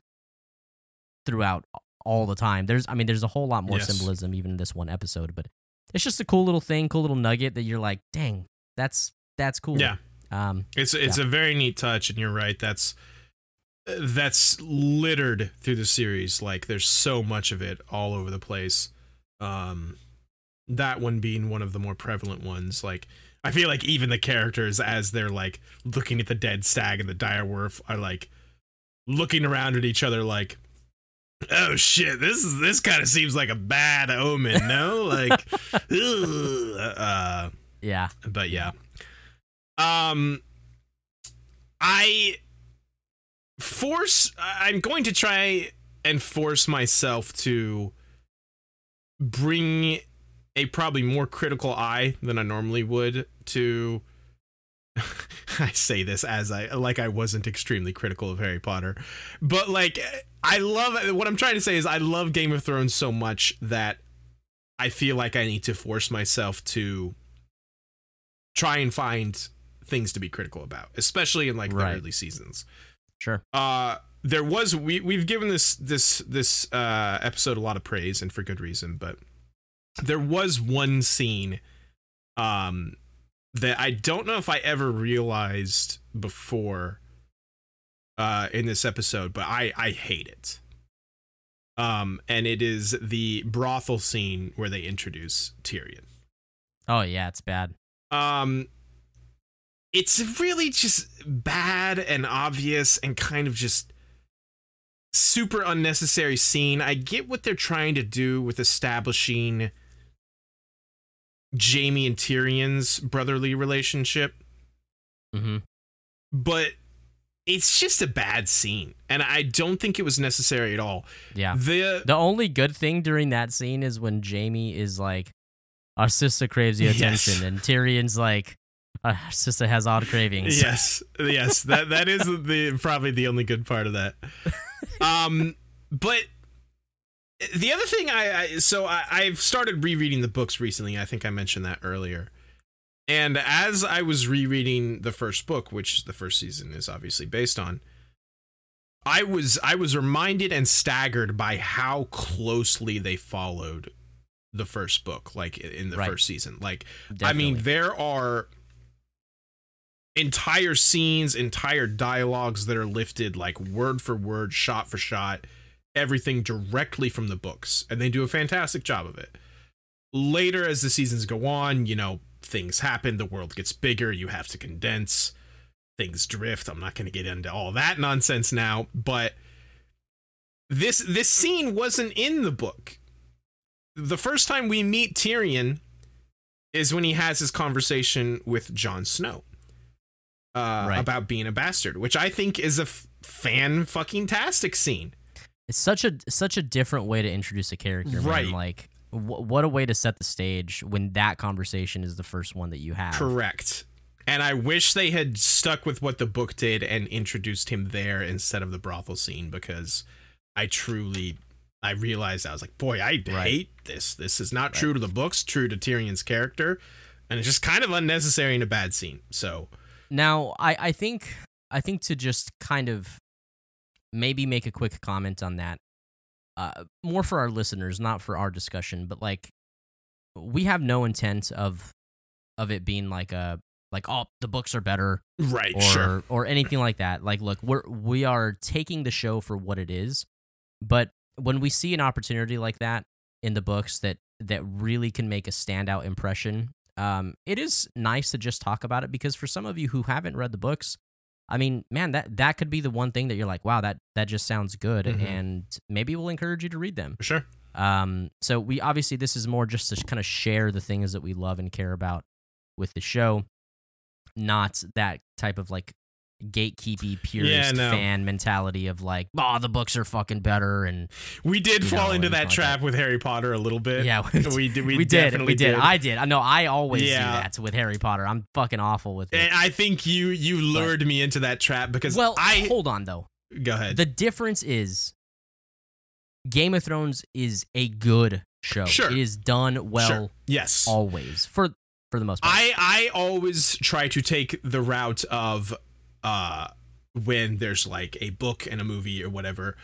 Speaker 1: throughout all the time. There's, I mean, there's a whole lot more
Speaker 2: Yes.
Speaker 1: symbolism even in this one episode, but it's just a cool little thing, cool little nugget that you're like, dang, that's that's cool.
Speaker 2: Yeah.
Speaker 1: Um,
Speaker 2: It's it's a very neat touch, and you're right. That's that's littered through the series. Like there's so much of it all over the place. Um, that one being one of the more prevalent ones. Like I feel like even the characters, as they're like looking at the dead stag and the direwolf, are like looking around at each other, like, "Oh shit, this is this kind of seems like a bad omen." No, like, uh,
Speaker 1: yeah.
Speaker 2: but yeah um i force i'm going to try and force myself to bring a probably more critical eye than i normally would to i say this as i like i wasn't extremely critical of harry potter but like i love what i'm trying to say is i love game of thrones so much that i feel like i need to force myself to try and find things to be critical about, especially in like
Speaker 1: Right.
Speaker 2: the early seasons.
Speaker 1: Sure.
Speaker 2: Uh there was we we've given this this this uh episode a lot of praise and for good reason, but there was one scene um that I don't know if I ever realized before uh in this episode, but I I hate it. Um and it is the brothel scene where they introduce Tyrion
Speaker 1: Oh yeah, it's bad.
Speaker 2: um it's really just bad and obvious and kind of just super unnecessary scene. I get what they're trying to do with establishing Jaime and Tyrion's brotherly relationship,
Speaker 1: Mm-hmm.
Speaker 2: but it's just a bad scene and I don't think it was necessary at all.
Speaker 1: Yeah.
Speaker 2: The
Speaker 1: The only good thing during that scene is when Jaime is like, "Our sister craves your
Speaker 2: Yes.
Speaker 1: attention," and Tyrion's like, "Our sister has odd cravings."
Speaker 2: yes yes that that is the probably the only good part of that um but the other thing i, I so I, i've started rereading the books recently i think i mentioned that earlier and as i was rereading the first book which the first season is obviously based on i was i was reminded and staggered by how closely they followed the first book like in the
Speaker 1: Right.
Speaker 2: first season like
Speaker 1: Definitely.
Speaker 2: I mean, there are entire scenes, entire dialogues that are lifted like word for word, shot for shot, everything directly from the books. And they do a fantastic job of it. Later, as the seasons go on, you know, things happen, the world gets bigger, you have to condense, things drift. I'm not going to get into all that nonsense now, but this this scene wasn't in the book. The first time we meet Tyrion is when he has his conversation with Jon Snow uh,
Speaker 1: Right.
Speaker 2: about being a bastard, which I think is a f- fan fucking tastic scene.
Speaker 1: It's such a such a different way to introduce a character. man.
Speaker 2: Right.
Speaker 1: Like, wh- what a way to set the stage when that conversation is the first one that you have.
Speaker 2: Correct. And I wish they had stuck with what the book did and introduced him there instead of the brothel scene because I truly I realized I was like, boy, I
Speaker 1: Right.
Speaker 2: hate this. This is not true to the books, true to Tyrion's character, and it's just kind of unnecessary in a bad scene. So
Speaker 1: Now, I, I think I think to just kind of maybe make a quick comment on that, uh, more for our listeners, not for our discussion, but like we have no intent of of it being like a like oh the books are better
Speaker 2: right,
Speaker 1: or
Speaker 2: sure,
Speaker 1: or anything like that. Like, look, we're we are taking the show for what it is, but when we see an opportunity like that in the books that that really can make a standout impression, um, it is nice to just talk about it because for some of you who haven't read the books, I mean, man, that that could be the one thing that you're like, wow, that that just sounds good,
Speaker 2: Mhm.
Speaker 1: and maybe we'll encourage you to read them.
Speaker 2: For sure.
Speaker 1: Um, so we obviously this is more just to kind of share the things that we love and care about with the show, not that type of like gatekeepy purist
Speaker 2: no.
Speaker 1: fan mentality of like, oh, the books are fucking better, and
Speaker 2: We did fall
Speaker 1: know,
Speaker 2: into that
Speaker 1: like
Speaker 2: trap with Harry Potter a little bit.
Speaker 1: yeah,
Speaker 2: we did. We,
Speaker 1: we, did,
Speaker 2: definitely
Speaker 1: we did. I did. I know. I always
Speaker 2: Yeah.
Speaker 1: do that with Harry Potter. I'm fucking awful with it.
Speaker 2: And I think you you lured me into that trap because
Speaker 1: well,
Speaker 2: I
Speaker 1: hold on though.
Speaker 2: go ahead.
Speaker 1: The difference is Game of Thrones is a good show.
Speaker 2: Sure.
Speaker 1: It is done well
Speaker 2: Sure. Yes.
Speaker 1: always for for the most part.
Speaker 2: I I always try to take the route of uh when there's like a book and a movie or whatever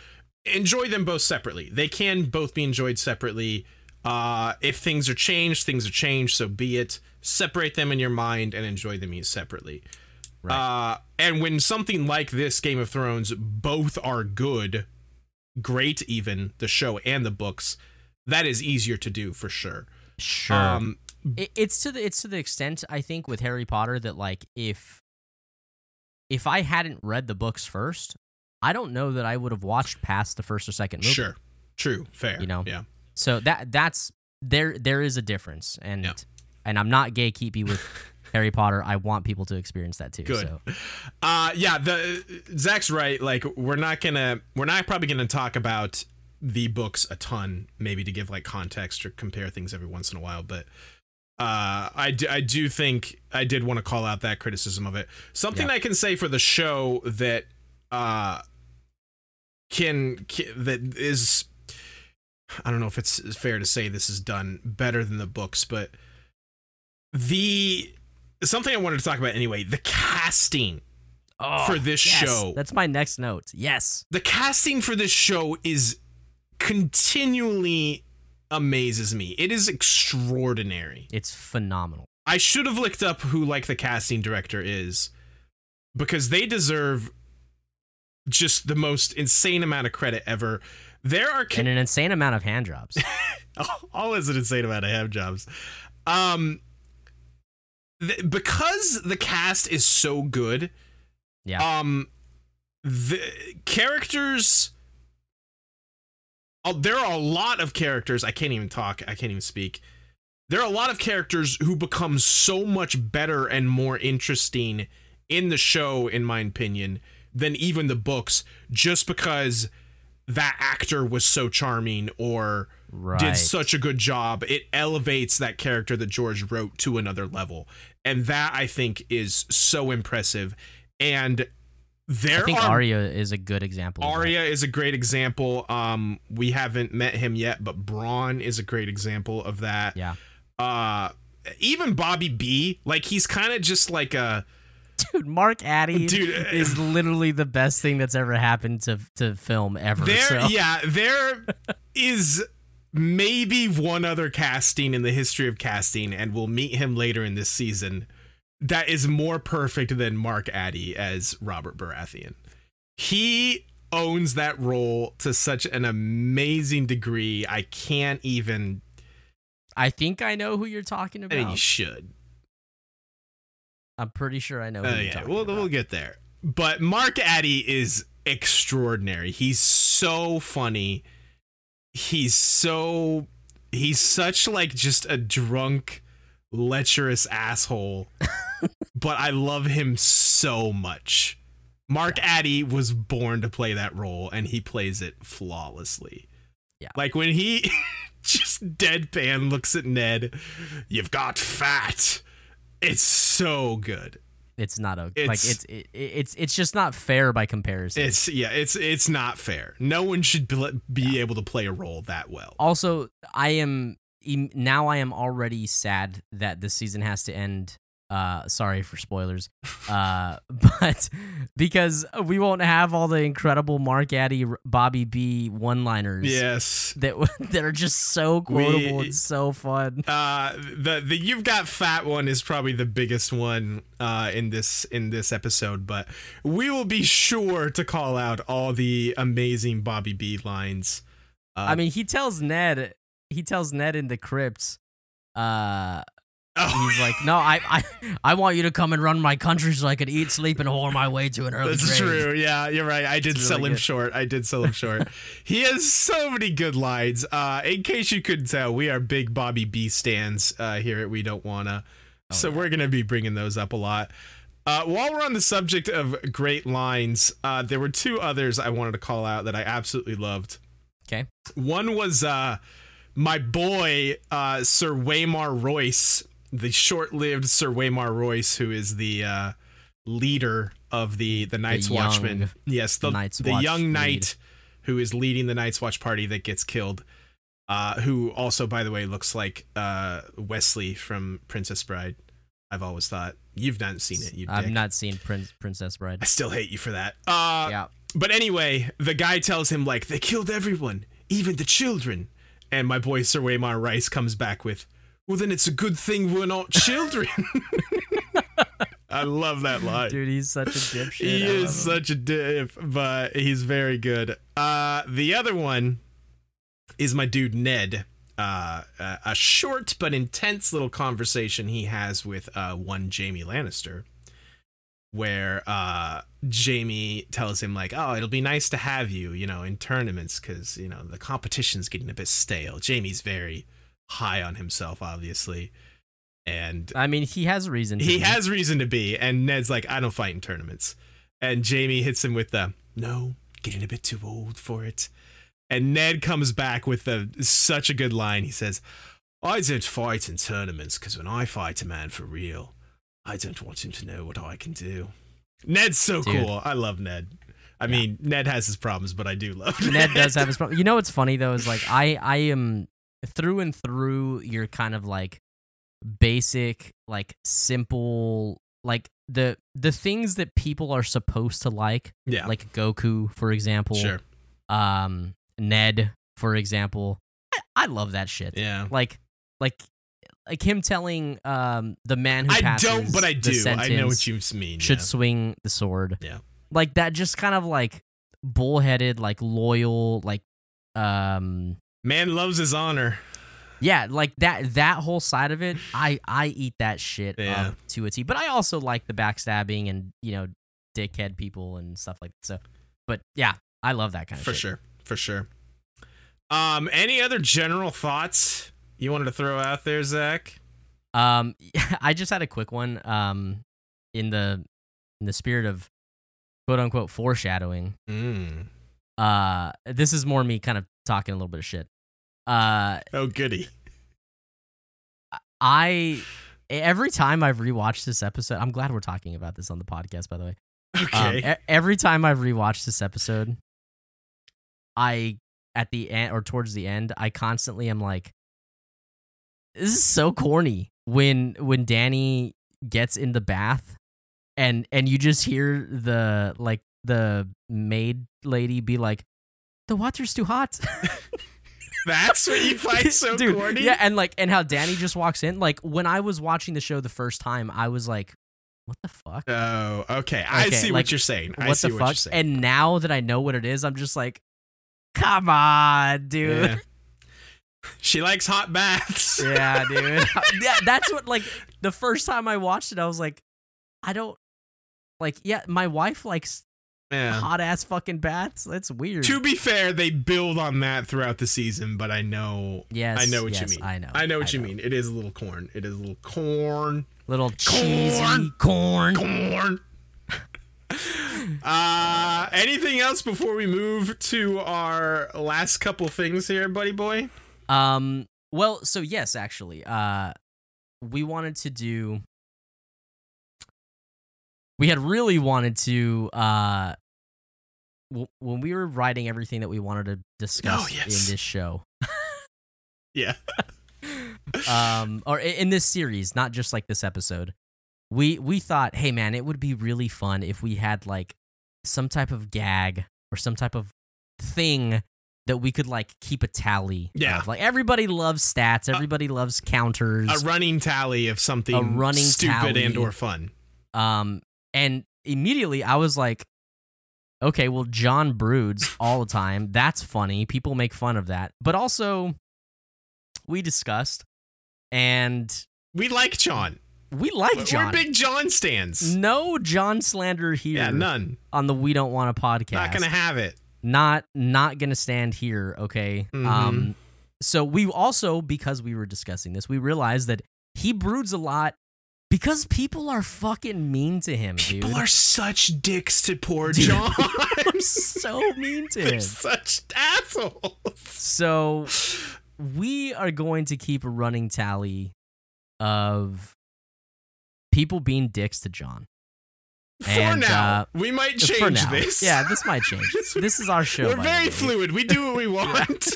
Speaker 2: enjoy them both separately. They can both be enjoyed separately. Uh if things are changed, things are changed, so be it. Separate them in your mind and enjoy them separately.
Speaker 1: Right.
Speaker 2: Uh and when something like this Game of Thrones both are good, great even, the show and the books, that is easier to do for sure.
Speaker 1: sure.
Speaker 2: Um
Speaker 1: it, it's to the it's to the extent I think with Harry Potter that like if if I hadn't read the books first, I don't know that I would have watched past the first or second movie.
Speaker 2: Sure. True. Fair.
Speaker 1: You know?
Speaker 2: Yeah.
Speaker 1: So that that's there there is a difference and
Speaker 2: Yeah.
Speaker 1: and I'm not gatekeepy with Harry Potter. I want people to experience that too.
Speaker 2: Good.
Speaker 1: So
Speaker 2: Uh yeah, the Zach's right. Like we're not gonna we're not probably gonna talk about the books a ton, maybe to give like context or compare things every once in a while, but uh I do, I do think I did want to call out that criticism of it. Something
Speaker 1: Yeah.
Speaker 2: I can say for the show that uh can, can that is I don't know if it's fair to say this is done better than the books, but the something I wanted to talk about anyway, the casting
Speaker 1: Oh,
Speaker 2: for this
Speaker 1: yes.
Speaker 2: show.
Speaker 1: That's my next note. Yes.
Speaker 2: The casting for this show is continually amazes me. It is extraordinary.
Speaker 1: It's phenomenal.
Speaker 2: I should have looked up who like the casting director is because they deserve just the most insane amount of credit ever. There are ca-
Speaker 1: And an insane amount of hand jobs.
Speaker 2: always an insane amount of ham jobs. Um, th- because the cast is so good.
Speaker 1: Yeah.
Speaker 2: Um, the characters. There are a lot of characters. I can't even talk. I can't even speak. There are a lot of characters who become so much better and more interesting in the show, in my opinion, than even the books, just because that actor was so charming or
Speaker 1: Right.
Speaker 2: did such a good job. It elevates that character that George wrote to another level. And that I think is so impressive. And there
Speaker 1: I think
Speaker 2: are
Speaker 1: Arya is a good example.
Speaker 2: Arya is a great example. Um, we haven't met him yet, but Bronn is a great example of that.
Speaker 1: Yeah.
Speaker 2: Uh, even Bobby B, like he's kind of just like a
Speaker 1: Dude, Mark Addy
Speaker 2: Dude, uh,
Speaker 1: is literally the best thing that's ever happened to to film ever.
Speaker 2: there.
Speaker 1: so.
Speaker 2: Yeah, there is maybe one other casting in the history of casting, and we'll meet him later in this season. That is more perfect than Mark Addy as Robert Baratheon. He owns that role to such an amazing degree. I can't even.
Speaker 1: I think I know who you're talking
Speaker 2: I
Speaker 1: about.
Speaker 2: mean, you should.
Speaker 1: I'm pretty sure I know who
Speaker 2: Uh,
Speaker 1: you're
Speaker 2: yeah,
Speaker 1: talking
Speaker 2: we'll
Speaker 1: about.
Speaker 2: we'll get there. But Mark Addy is extraordinary. He's so funny. He's so he's such like just a drunk, lecherous asshole. but I love him so much. Mark Addy was born to play that role and he plays it flawlessly.
Speaker 1: Yeah.
Speaker 2: Like when he just deadpan looks at Ned, you've got fat. It's so good.
Speaker 1: It's not a like
Speaker 2: It's-
Speaker 1: it's it, it's it's just not fair by comparison.
Speaker 2: It's yeah, it's it's not fair. No one should be, be able to play a role that well.
Speaker 1: also, I am now I am already sad that this season has to end. Uh, sorry for spoilers. Uh, but because we won't have all the incredible Mark Addy, Bobby B one-liners.
Speaker 2: Yes.
Speaker 1: That that are just so quotable
Speaker 2: We-
Speaker 1: and so fun.
Speaker 2: Uh the the you've got fat one is probably the biggest one uh in this in this episode, but we will be sure to call out all the amazing Bobby B lines. Uh,
Speaker 1: I mean, he tells Ned, he tells Ned in the crypt, uh,
Speaker 2: Oh,
Speaker 1: He's like, no, I, I, I want you to come and run my country so I could eat, sleep, and whore my way to an early
Speaker 2: That's
Speaker 1: grave.
Speaker 2: true. Yeah, you're right. I did
Speaker 1: It's
Speaker 2: sell him
Speaker 1: good.
Speaker 2: short. I did sell him short. he has so many good lines. Uh, in case you couldn't tell, we are big Bobby B stands uh, here at We Don't Wanna.
Speaker 1: Oh,
Speaker 2: so we're gonna be bringing those up a lot. Uh, while we're on the subject of great lines, uh, there were two others I wanted to call out that I absolutely loved.
Speaker 1: Okay.
Speaker 2: One was uh, my boy uh, Sir Waymar Royce, the short-lived Sir Waymar Royce, who is the uh, leader of the the Night's
Speaker 1: young
Speaker 2: Watchmen. Yes, the
Speaker 1: Night's
Speaker 2: the
Speaker 1: Watch
Speaker 2: young
Speaker 1: lead.
Speaker 2: knight who is leading the Night's Watch party that gets killed. Uh, who also, by the way, looks like uh, Westley from Princess Bride. I've always thought you've not seen it. You
Speaker 1: I've
Speaker 2: dick.
Speaker 1: not seen Prince Princess Bride.
Speaker 2: I still hate you for that. Uh,
Speaker 1: yeah.
Speaker 2: but anyway, the guy tells him like they killed everyone, even the children. And my boy Sir Waymar Royce comes back with, "Well, then it's a good thing we're not children." I love that line.
Speaker 1: Dude, he's such a dipshit.
Speaker 2: he
Speaker 1: I
Speaker 2: is such a diff, but he's very good. Uh, the other one is my dude Ned. Uh, a- a short but intense little conversation he has with uh, one Jaime Lannister, where uh, Jaime tells him like, "Oh, it'll be nice to have you, you know, in tournaments because you know the competition's getting a bit stale." Jaime's very high on himself, obviously, and
Speaker 1: I mean, he has a reason. To
Speaker 2: he
Speaker 1: be.
Speaker 2: has reason to be, and Ned's like, I don't fight in tournaments. And Jaime hits him with the, no, getting a bit too old for it. And Ned comes back with the such a good line. He says, I don't fight in tournaments because when I fight a man for real, I don't want him to know what I can do. Ned's so
Speaker 1: Dude.
Speaker 2: cool. I love Ned. I mean, Ned has his problems, but I do love Ned.
Speaker 1: Ned does have his problem. You know what's funny though is like I I am through and through your kind of like basic like simple like the the things that people are supposed to like
Speaker 2: yeah,
Speaker 1: like Goku for example
Speaker 2: sure.
Speaker 1: um Ned for example I, I love that shit
Speaker 2: Yeah.
Speaker 1: like like like him telling um the man who
Speaker 2: I don't, but I do. I know what you mean.
Speaker 1: should
Speaker 2: yeah.
Speaker 1: swing the sword.
Speaker 2: Yeah.
Speaker 1: Like that just kind of like bullheaded, like loyal, like um
Speaker 2: Man loves his honor.
Speaker 1: yeah, like that that whole side of it, I I eat that shit
Speaker 2: Yeah.
Speaker 1: up to a T. But I also like the backstabbing and, you know, dickhead people and stuff like that. So but yeah, I love that kind of
Speaker 2: for
Speaker 1: shit.
Speaker 2: sure for sure um any other general thoughts you wanted to throw out there zach
Speaker 1: Um I just had a quick one um in the in the spirit of quote unquote foreshadowing.
Speaker 2: mm.
Speaker 1: Uh this is more me kind of talking a little bit of shit. Uh
Speaker 2: oh goody
Speaker 1: I every time I've rewatched this episode, I'm glad we're talking about this on the podcast. By the way, Um,
Speaker 2: okay
Speaker 1: e- every time I've rewatched this episode, I at the end or towards the end, I constantly am like, "This is so corny." When when Dany gets in the bath, and and you just hear the like the maid lady be like, "The water's too hot."
Speaker 2: that's what you find so
Speaker 1: Dude,
Speaker 2: corny
Speaker 1: Yeah, and like and how Dany just walks in. Like when I was watching the show the first time, I was like, "What the fuck?
Speaker 2: oh okay i
Speaker 1: Okay,
Speaker 2: see
Speaker 1: like,
Speaker 2: what you're saying i
Speaker 1: what
Speaker 2: see
Speaker 1: the
Speaker 2: what
Speaker 1: fuck?"
Speaker 2: you're saying
Speaker 1: And now that I know what it is, I'm just like, "Come on, dude."
Speaker 2: Yeah. she likes hot baths
Speaker 1: Yeah, dude. yeah, that's what like the first time I watched it, I was like, I don't like. Yeah, my wife likes
Speaker 2: Yeah.
Speaker 1: hot ass fucking bats. That's weird.
Speaker 2: to be fair they build on that throughout the season but i know
Speaker 1: yes,
Speaker 2: I know what you mean.
Speaker 1: I know.
Speaker 2: i know what you
Speaker 1: know.
Speaker 2: mean it is a little corn it is a little corn
Speaker 1: Little cheesy corn.
Speaker 2: corn. uh, anything else before we move to our last couple things here, buddy boy?
Speaker 1: Um. Well, so yes, actually, uh, we wanted to do. We had really wanted to, uh, w- when we were writing everything that we wanted to discuss
Speaker 2: Oh, yes.
Speaker 1: in this show,
Speaker 2: Yeah.
Speaker 1: um, or in this series, not just like this episode, we we thought, hey man, it would be really fun if we had like some type of gag or some type of thing that we could like keep a tally.
Speaker 2: Yeah.
Speaker 1: of. like everybody loves stats, everybody loves counters.
Speaker 2: A running tally of something
Speaker 1: A running
Speaker 2: stupid
Speaker 1: tally.
Speaker 2: and or fun.
Speaker 1: Um, and immediately I was like, okay, well, Jon broods all the time. That's funny. People make fun of that. But also, we discussed, and
Speaker 2: We like Jon.
Speaker 1: We like Jon.
Speaker 2: We're big Jon stands.
Speaker 1: no Jon slander here
Speaker 2: Yeah, none.
Speaker 1: on the We Don't Want a podcast.
Speaker 2: Not gonna have it.
Speaker 1: not not gonna stand here okay
Speaker 2: Mhm.
Speaker 1: um so we also because we were discussing this we realized that he broods a lot because people are fucking mean to him
Speaker 2: People
Speaker 1: dude
Speaker 2: are such dicks to poor
Speaker 1: Dude.
Speaker 2: Jon.
Speaker 1: They're so mean to
Speaker 2: They're
Speaker 1: him
Speaker 2: such assholes.
Speaker 1: so we are going to keep a running tally of people being dicks to john
Speaker 2: For
Speaker 1: And,
Speaker 2: now,
Speaker 1: uh,
Speaker 2: we might change this.
Speaker 1: yeah this might change this is our show
Speaker 2: We're very fluid. We do what we want.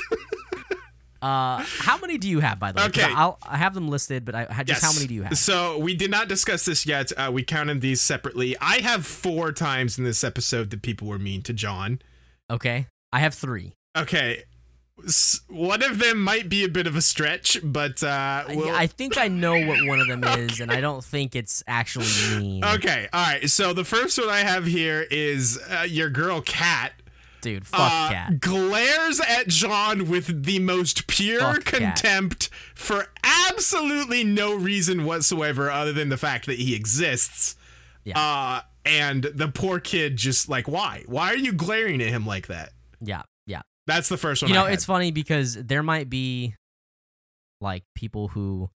Speaker 1: Uh, how many do you have, by the way?
Speaker 2: Okay.
Speaker 1: I'll I have them listed, but I just
Speaker 2: Yes.
Speaker 1: how many do you have?
Speaker 2: So we did not discuss this yet. Uh, we counted these separately. I have four times in this episode that people were mean to Jon.
Speaker 1: Okay, I have three.
Speaker 2: Okay. One of them might be a bit of a stretch, but uh, we'll,
Speaker 1: I think I know what one of them is, and I don't think it's actually mean.
Speaker 2: Okay, all right. So the first one I have here is uh, your girl Cat.
Speaker 1: Dude, fuck
Speaker 2: uh,
Speaker 1: cat.
Speaker 2: glares at Jon with the most pure
Speaker 1: Fuck
Speaker 2: contempt for absolutely no reason whatsoever other than the fact that he exists.
Speaker 1: Yeah.
Speaker 2: Uh, and the poor kid just like, why? Why are you glaring at him like that?
Speaker 1: Yeah, yeah.
Speaker 2: That's the first one.
Speaker 1: You know, it's funny because there might be like people who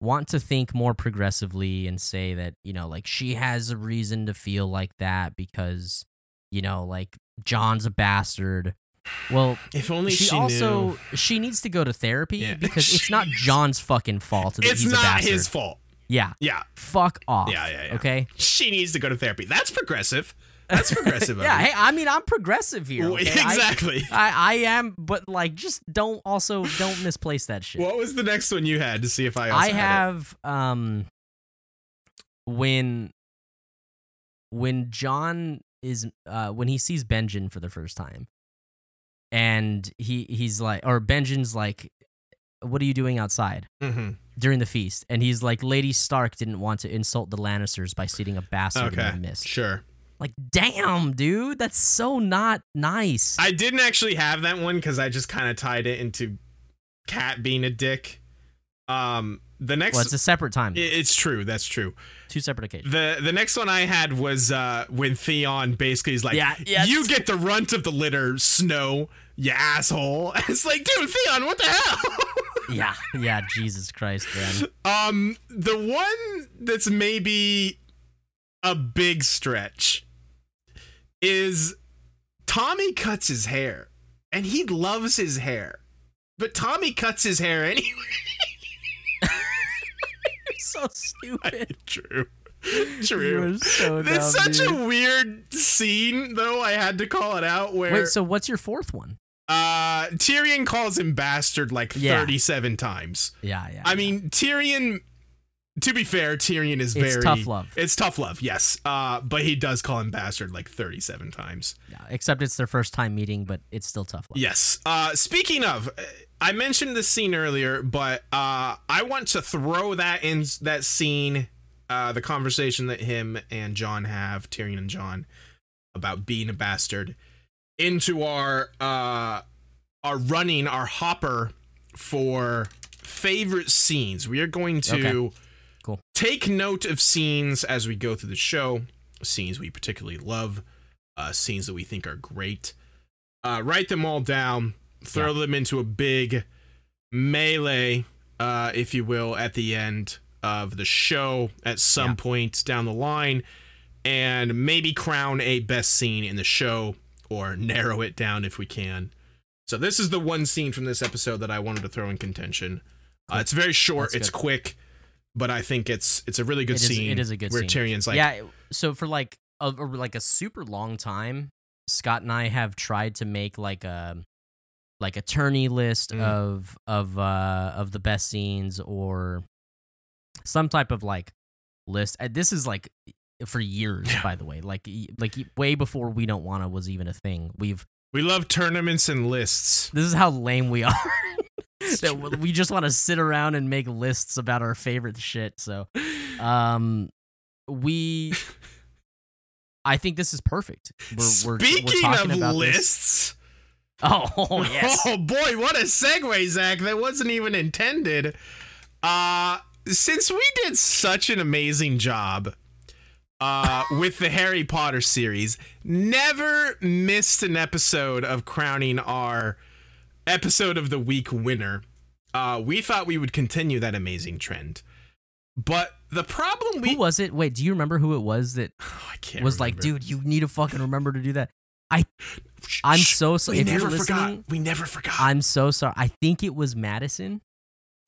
Speaker 1: want to think more progressively and say that you know, like she has a reason to feel like that because you know, like Jon's a bastard. Well,
Speaker 2: if only
Speaker 1: she,
Speaker 2: she,
Speaker 1: also
Speaker 2: knew.
Speaker 1: she needs to go to therapy
Speaker 2: Yeah.
Speaker 1: because it's not Jon's fucking fault that
Speaker 2: It's
Speaker 1: he's a
Speaker 2: not his fault.
Speaker 1: Yeah,
Speaker 2: Yeah,
Speaker 1: fuck off.
Speaker 2: Yeah, yeah, yeah.
Speaker 1: Okay.
Speaker 2: she needs to go to therapy. That's progressive. That's progressive.
Speaker 1: yeah. Hey, I mean, I'm progressive here. Okay?
Speaker 2: Exactly.
Speaker 1: I, I am, but like, just don't also don't misplace that shit.
Speaker 2: what was the next one you had to see if I? Also
Speaker 1: I
Speaker 2: had it?
Speaker 1: have um when when Jon is uh when he sees Benjen for the first time and he he's like or Benjen's like what are you doing outside
Speaker 2: Mhm.
Speaker 1: during the feast and he's like Lady Stark didn't want to insult the Lannisters by seating a bastard
Speaker 2: Okay,
Speaker 1: in the mist.
Speaker 2: sure.
Speaker 1: Like damn, dude, that's so not nice.
Speaker 2: I didn't actually have that one because I just kind of tied it into Cat being a dick. Um, the next,
Speaker 1: well, it's a separate time.
Speaker 2: I- it's true. That's true.
Speaker 1: Two separate occasions.
Speaker 2: the The next one I had was uh, when Theon basically is like,
Speaker 1: Yeah, yeah,
Speaker 2: you get the runt of the litter, Snow, you asshole." It's like, dude, Theon, what the hell?
Speaker 1: yeah, yeah, Jesus Christ, man.
Speaker 2: Um, the one that's maybe a big stretch is Tommy cuts his hair, and he loves his hair, but Tommy cuts his hair anyway.
Speaker 1: so stupid.
Speaker 2: True, true.
Speaker 1: so
Speaker 2: It's
Speaker 1: dumb,
Speaker 2: such
Speaker 1: dude.
Speaker 2: a weird scene, though. I had to call it out. Where
Speaker 1: Wait, so what's your fourth one?
Speaker 2: uh, Tyrion calls him bastard like
Speaker 1: Yeah.
Speaker 2: thirty-seven times.
Speaker 1: Yeah, yeah.
Speaker 2: I mean, Tyrion. To be fair, Tyrion is
Speaker 1: It's
Speaker 2: very
Speaker 1: tough love.
Speaker 2: It's tough love, yes. Uh, but he does call him bastard like thirty-seven times.
Speaker 1: yeah, except it's their first time meeting, but it's still tough love.
Speaker 2: Yes. Uh, speaking of, uh, I mentioned this scene earlier, but uh, I want to throw that in that scene, uh, the conversation that him and Jon have, Tyrion and Jon, about being a bastard, into our uh, our running our hopper for favorite scenes. We are going to
Speaker 1: Okay. Cool.
Speaker 2: take note of scenes as we go through the show, scenes we particularly love, uh, scenes that we think are great. Uh, write them all down, throw them into a big melee, uh, if you will, at the end of the show at some
Speaker 1: Yeah.
Speaker 2: point down the line, and maybe crown a best scene in the show or narrow it down if we can. So this is the one scene from this episode that I wanted to throw in contention. Uh, it's very short, it's quick, but I think it's it's a really good
Speaker 1: It is-
Speaker 2: scene.
Speaker 1: it is a good
Speaker 2: where
Speaker 1: scene.
Speaker 2: Tyrion's like,
Speaker 1: yeah. So for like a- like a super long time, Scott and I have tried to make like a like a tourney list
Speaker 2: Mm.
Speaker 1: of of uh of the best scenes or some type of like list. This is like for years,
Speaker 2: Yeah.
Speaker 1: by the way. Like like way before we don't wanna was even a thing. We've
Speaker 2: we love tournaments and lists.
Speaker 1: this is how lame we are. that we just want to sit around and make lists about our favorite shit. So, um, we, I think this is perfect. We're, we're, we're talking
Speaker 2: of lists,
Speaker 1: Oh, yes.
Speaker 2: Oh boy, what a segue, Zach! That wasn't even intended. Uh since we did such an amazing job uh, with the Harry Potter series, never missed an episode of crowning our episode of the week winner. Uh, we thought we would continue that amazing trend. But the problem we
Speaker 1: Who was it? Wait, do you remember who it was that
Speaker 2: can't
Speaker 1: was like, dude, you need to fucking remember to do that? I I'm so sorry.
Speaker 2: We
Speaker 1: If you're
Speaker 2: never forgot. We never forgot.
Speaker 1: I'm so sorry. I think it was Madison.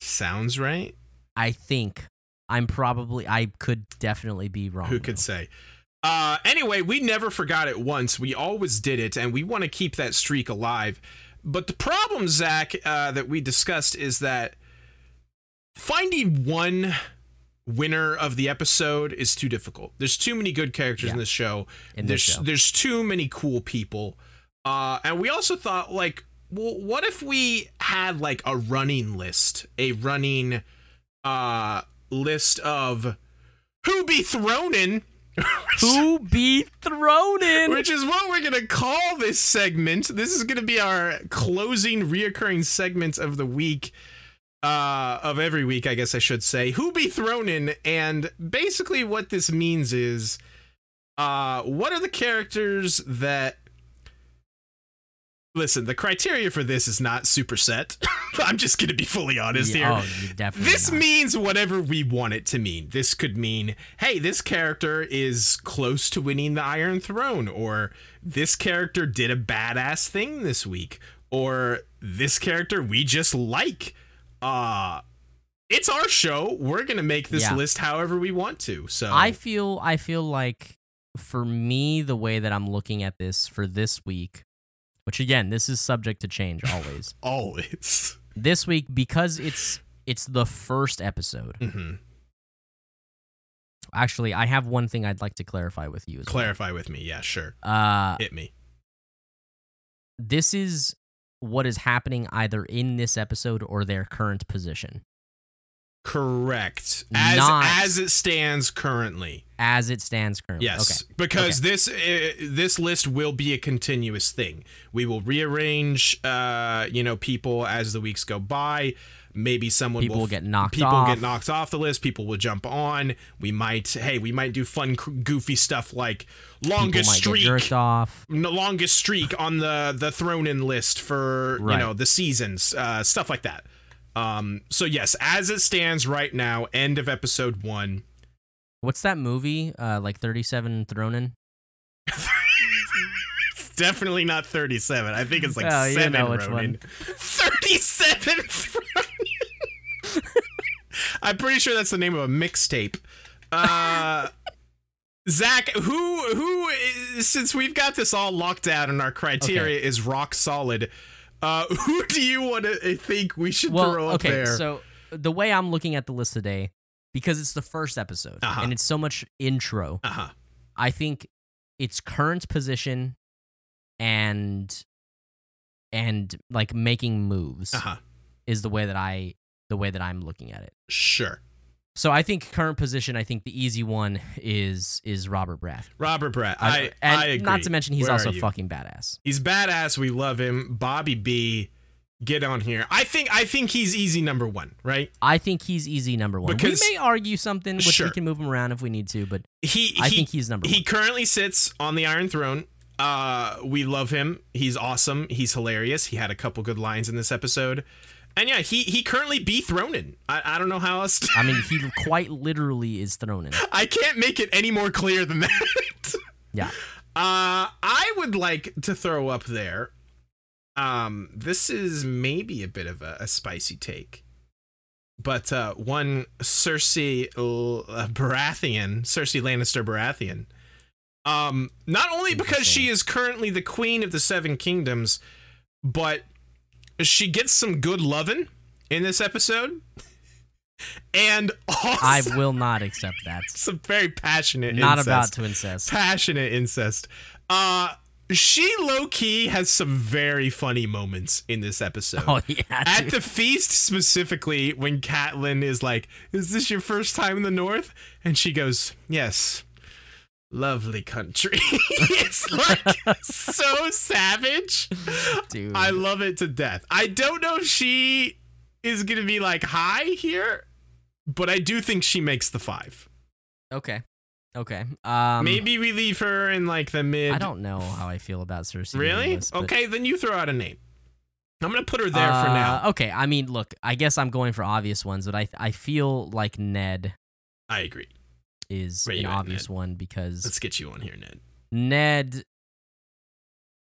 Speaker 2: Sounds right.
Speaker 1: I think. I'm probably I could definitely be wrong.
Speaker 2: Who could
Speaker 1: though.
Speaker 2: say? Uh, anyway, we never forgot it once. We always did it, and we want to keep that streak alive. But the problem, Zach, uh, that we discussed is that finding one winner of the episode is too difficult. There's too many good characters in this show.
Speaker 1: In this
Speaker 2: there's
Speaker 1: show.
Speaker 2: there's too many cool people. Uh, and we also thought like, well, what if we had like a running list, a running uh list of who be thrown in
Speaker 1: Who be thrown in?
Speaker 2: which is what we're gonna call this segment. This is gonna be our closing, reoccurring segment of the week, uh, of every week, I guess I should say. Who be thrown in, and basically what this means is, uh, what are the characters that? Listen, the criteria for this is not super set. I'm just gonna be fully honest
Speaker 1: Yeah,
Speaker 2: here.
Speaker 1: Oh.
Speaker 2: This
Speaker 1: not.
Speaker 2: means whatever we want it to mean. This could mean, hey, this character is close to winning the Iron Throne, or this character did a badass thing this week, or this character we just like. Uh it's our show. We're gonna make this
Speaker 1: Yeah.
Speaker 2: list however we want to. So
Speaker 1: I feel I feel like for me the way that I'm looking at this for this week, which again this is subject to change always.
Speaker 2: always.
Speaker 1: this week because it's it's the first episode.
Speaker 2: hmm
Speaker 1: Actually, I have one thing I'd like to clarify with you. As
Speaker 2: Clarify with me. Yeah, sure.
Speaker 1: Uh,
Speaker 2: Hit me.
Speaker 1: this is what is happening either in this episode or their current position
Speaker 2: Correct. As
Speaker 1: Not-
Speaker 2: as it stands currently.
Speaker 1: as it stands currently.
Speaker 2: Yes,
Speaker 1: Okay.
Speaker 2: because this uh, this list will be a continuous thing. We will rearrange, uh, you know, people as the weeks go by. Maybe someone
Speaker 1: People
Speaker 2: will
Speaker 1: will get knocked
Speaker 2: People
Speaker 1: off.
Speaker 2: get knocked off the list. People will jump on. We might, hey, we might do fun, goofy stuff like longest
Speaker 1: might
Speaker 2: streak,
Speaker 1: off.
Speaker 2: longest streak on the the thrown in list for you know the seasons, uh, stuff like that. Um, so yes, as it stands right now, end of episode one.
Speaker 1: What's that movie? Uh, like Thirty Seven Thronin.
Speaker 2: It's definitely not 37. I think it's like
Speaker 1: Oh, you
Speaker 2: seven.
Speaker 1: know which
Speaker 2: Ronin. 37. Ronin. I'm pretty sure that's the name of a mixtape. Uh, Zach, who who is, since we've got this all locked down and our criteria is rock solid, uh, who do you want to think we should
Speaker 1: Well,
Speaker 2: throw up
Speaker 1: okay.
Speaker 2: there?
Speaker 1: So the way I'm looking at the list today, because it's the first episode
Speaker 2: Uh-huh.
Speaker 1: and it's so much intro,
Speaker 2: uh huh.
Speaker 1: I think its current position and and like making moves
Speaker 2: Uh huh.
Speaker 1: is the way that I the way that I'm looking at it.
Speaker 2: Sure.
Speaker 1: So I think current position. I think the easy one is is Robert Brath.
Speaker 2: Robert Brett. I,
Speaker 1: and
Speaker 2: I agree.
Speaker 1: not to mention he's
Speaker 2: Where
Speaker 1: also fucking badass.
Speaker 2: He's badass. We love him. Bobby B, get on here. I think I think he's easy number one, right?
Speaker 1: I think he's easy number one.
Speaker 2: Because-
Speaker 1: we may argue something, which
Speaker 2: Sure.
Speaker 1: we can move him around if we need to, but
Speaker 2: He
Speaker 1: I
Speaker 2: he,
Speaker 1: think he's number one.
Speaker 2: he
Speaker 1: one.
Speaker 2: currently sits on the Iron Throne. Uh, we love him. He's awesome. He's hilarious. He had a couple good lines in this episode, and yeah, he he currently be thrown in. I, I don't know how else. To,
Speaker 1: I mean, he quite literally is thrown in.
Speaker 2: I can't make it any more clear than that.
Speaker 1: Yeah.
Speaker 2: Uh, I would like to throw up there. Um, this is maybe a bit of a, a spicy take, but uh, one Cersei L- Baratheon, Cersei Lannister Baratheon. Um, not only because she is currently the queen of the Seven Kingdoms, but she gets some good loving in this episode, and also
Speaker 1: I will not accept that.
Speaker 2: some very passionate.
Speaker 1: Not
Speaker 2: incest
Speaker 1: about to incest.
Speaker 2: passionate incest. Uh she low key has some very funny moments in this episode.
Speaker 1: Oh yeah.
Speaker 2: At the feast specifically, when Catelyn is like, "Is this your first time in the North?" and she goes, "Yes." Lovely country. it's like so savage.
Speaker 1: Dude.
Speaker 2: I love it to death. I don't know if she is gonna be like high here. but I do think she makes the five.
Speaker 1: Okay. Okay. Um,
Speaker 2: Maybe we leave her in like the mid.
Speaker 1: I don't know how I feel about Cersei.
Speaker 2: Really?
Speaker 1: this, but-
Speaker 2: okay, then you throw out a name. I'm gonna put her there for
Speaker 1: Uh,
Speaker 2: now.
Speaker 1: Okay. I mean, look. I guess I'm going for obvious ones, but I I feel like Ned
Speaker 2: I agree.
Speaker 1: Is
Speaker 2: Where
Speaker 1: an obvious
Speaker 2: Ned?
Speaker 1: one because
Speaker 2: Let's get you on here, Ned.
Speaker 1: Ned.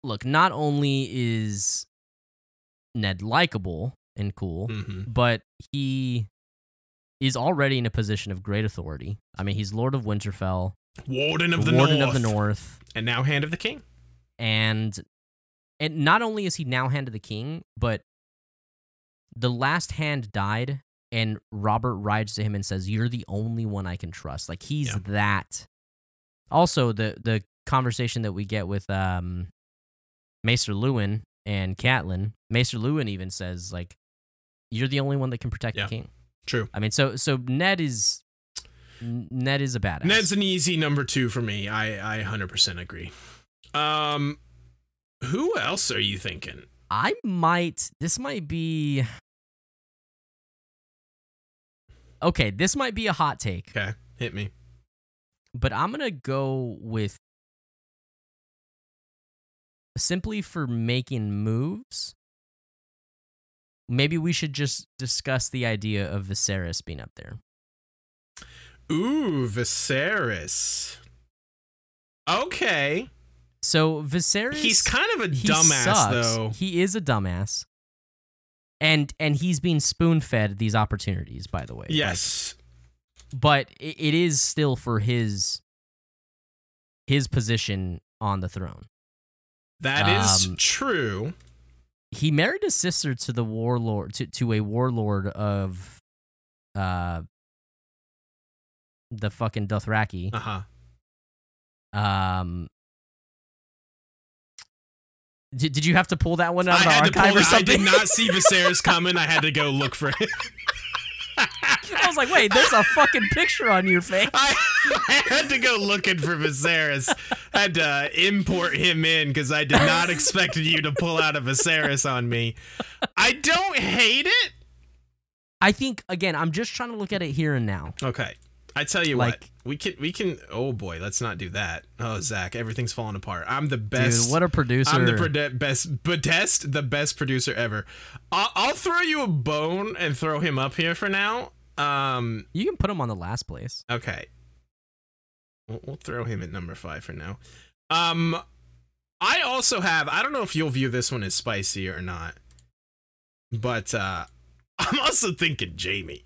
Speaker 1: Look, not only is Ned likable and cool,
Speaker 2: hmm
Speaker 1: but he is already in a position of great authority. I mean, he's Lord of Winterfell,
Speaker 2: Warden of the
Speaker 1: Warden
Speaker 2: North,
Speaker 1: of the North,
Speaker 2: and now Hand of the King.
Speaker 1: and and not only is he now hand of the king, but the last hand died, and Robert rides to him and says, "You're the only one I can trust." Like he's
Speaker 2: Yeah.
Speaker 1: that. Also, the the conversation that we get with um, Maester Luwin and Catelyn, Maester Luwin even says like, "You're the only one that can protect
Speaker 2: Yeah.
Speaker 1: the king."
Speaker 2: True.
Speaker 1: I mean, so so Ned is Ned is a badass.
Speaker 2: Ned's an easy number two for me. I I 100% agree. Um, who else are you thinking?
Speaker 1: I might. This might be. Okay, this might be a hot take,
Speaker 2: Okay, hit me.
Speaker 1: but I'm gonna go with simply for making moves. Maybe we should just discuss the idea of Viserys being up there.
Speaker 2: Ooh, Viserys. Okay,
Speaker 1: So Viserys,
Speaker 2: he's kind of a dumbass though.
Speaker 1: He is a dumbass, and and he's being spoon fed these opportunities. By the way, Like,
Speaker 2: Yes.
Speaker 1: but it, it is still for his his position on the throne.
Speaker 2: that is
Speaker 1: um,
Speaker 2: true.
Speaker 1: He married his sister to the warlord to, to a warlord of uh the fucking Dothraki.
Speaker 2: Uh huh.
Speaker 1: Um did, did you have to pull that one out
Speaker 2: I
Speaker 1: of the
Speaker 2: had to
Speaker 1: archive or
Speaker 2: it. I did not see Viserys coming. I had to go look for it.
Speaker 1: I was like, wait, there's a fucking picture on your face.
Speaker 2: I, I had to go looking for Viserys. I had to uh, import him in because I did not expect you to pull out a Viserys on me. I don't hate it.
Speaker 1: I think again, I'm just trying to look at it here and now.
Speaker 2: Okay. I tell you what, we can we can. Oh boy, let's not do that. Oh Zach, everything's falling apart. I'm the best.
Speaker 1: Dude, what a producer.
Speaker 2: I'm the best, Bedest, the best producer ever. I'll, I'll throw you a bone and throw him up here for now. Um,
Speaker 1: you can put him on the last place.
Speaker 2: okay. We'll, we'll throw him at number five for now. Um, I also have. I don't know if you'll view this one as spicy or not, but uh, I'm also thinking Jaime.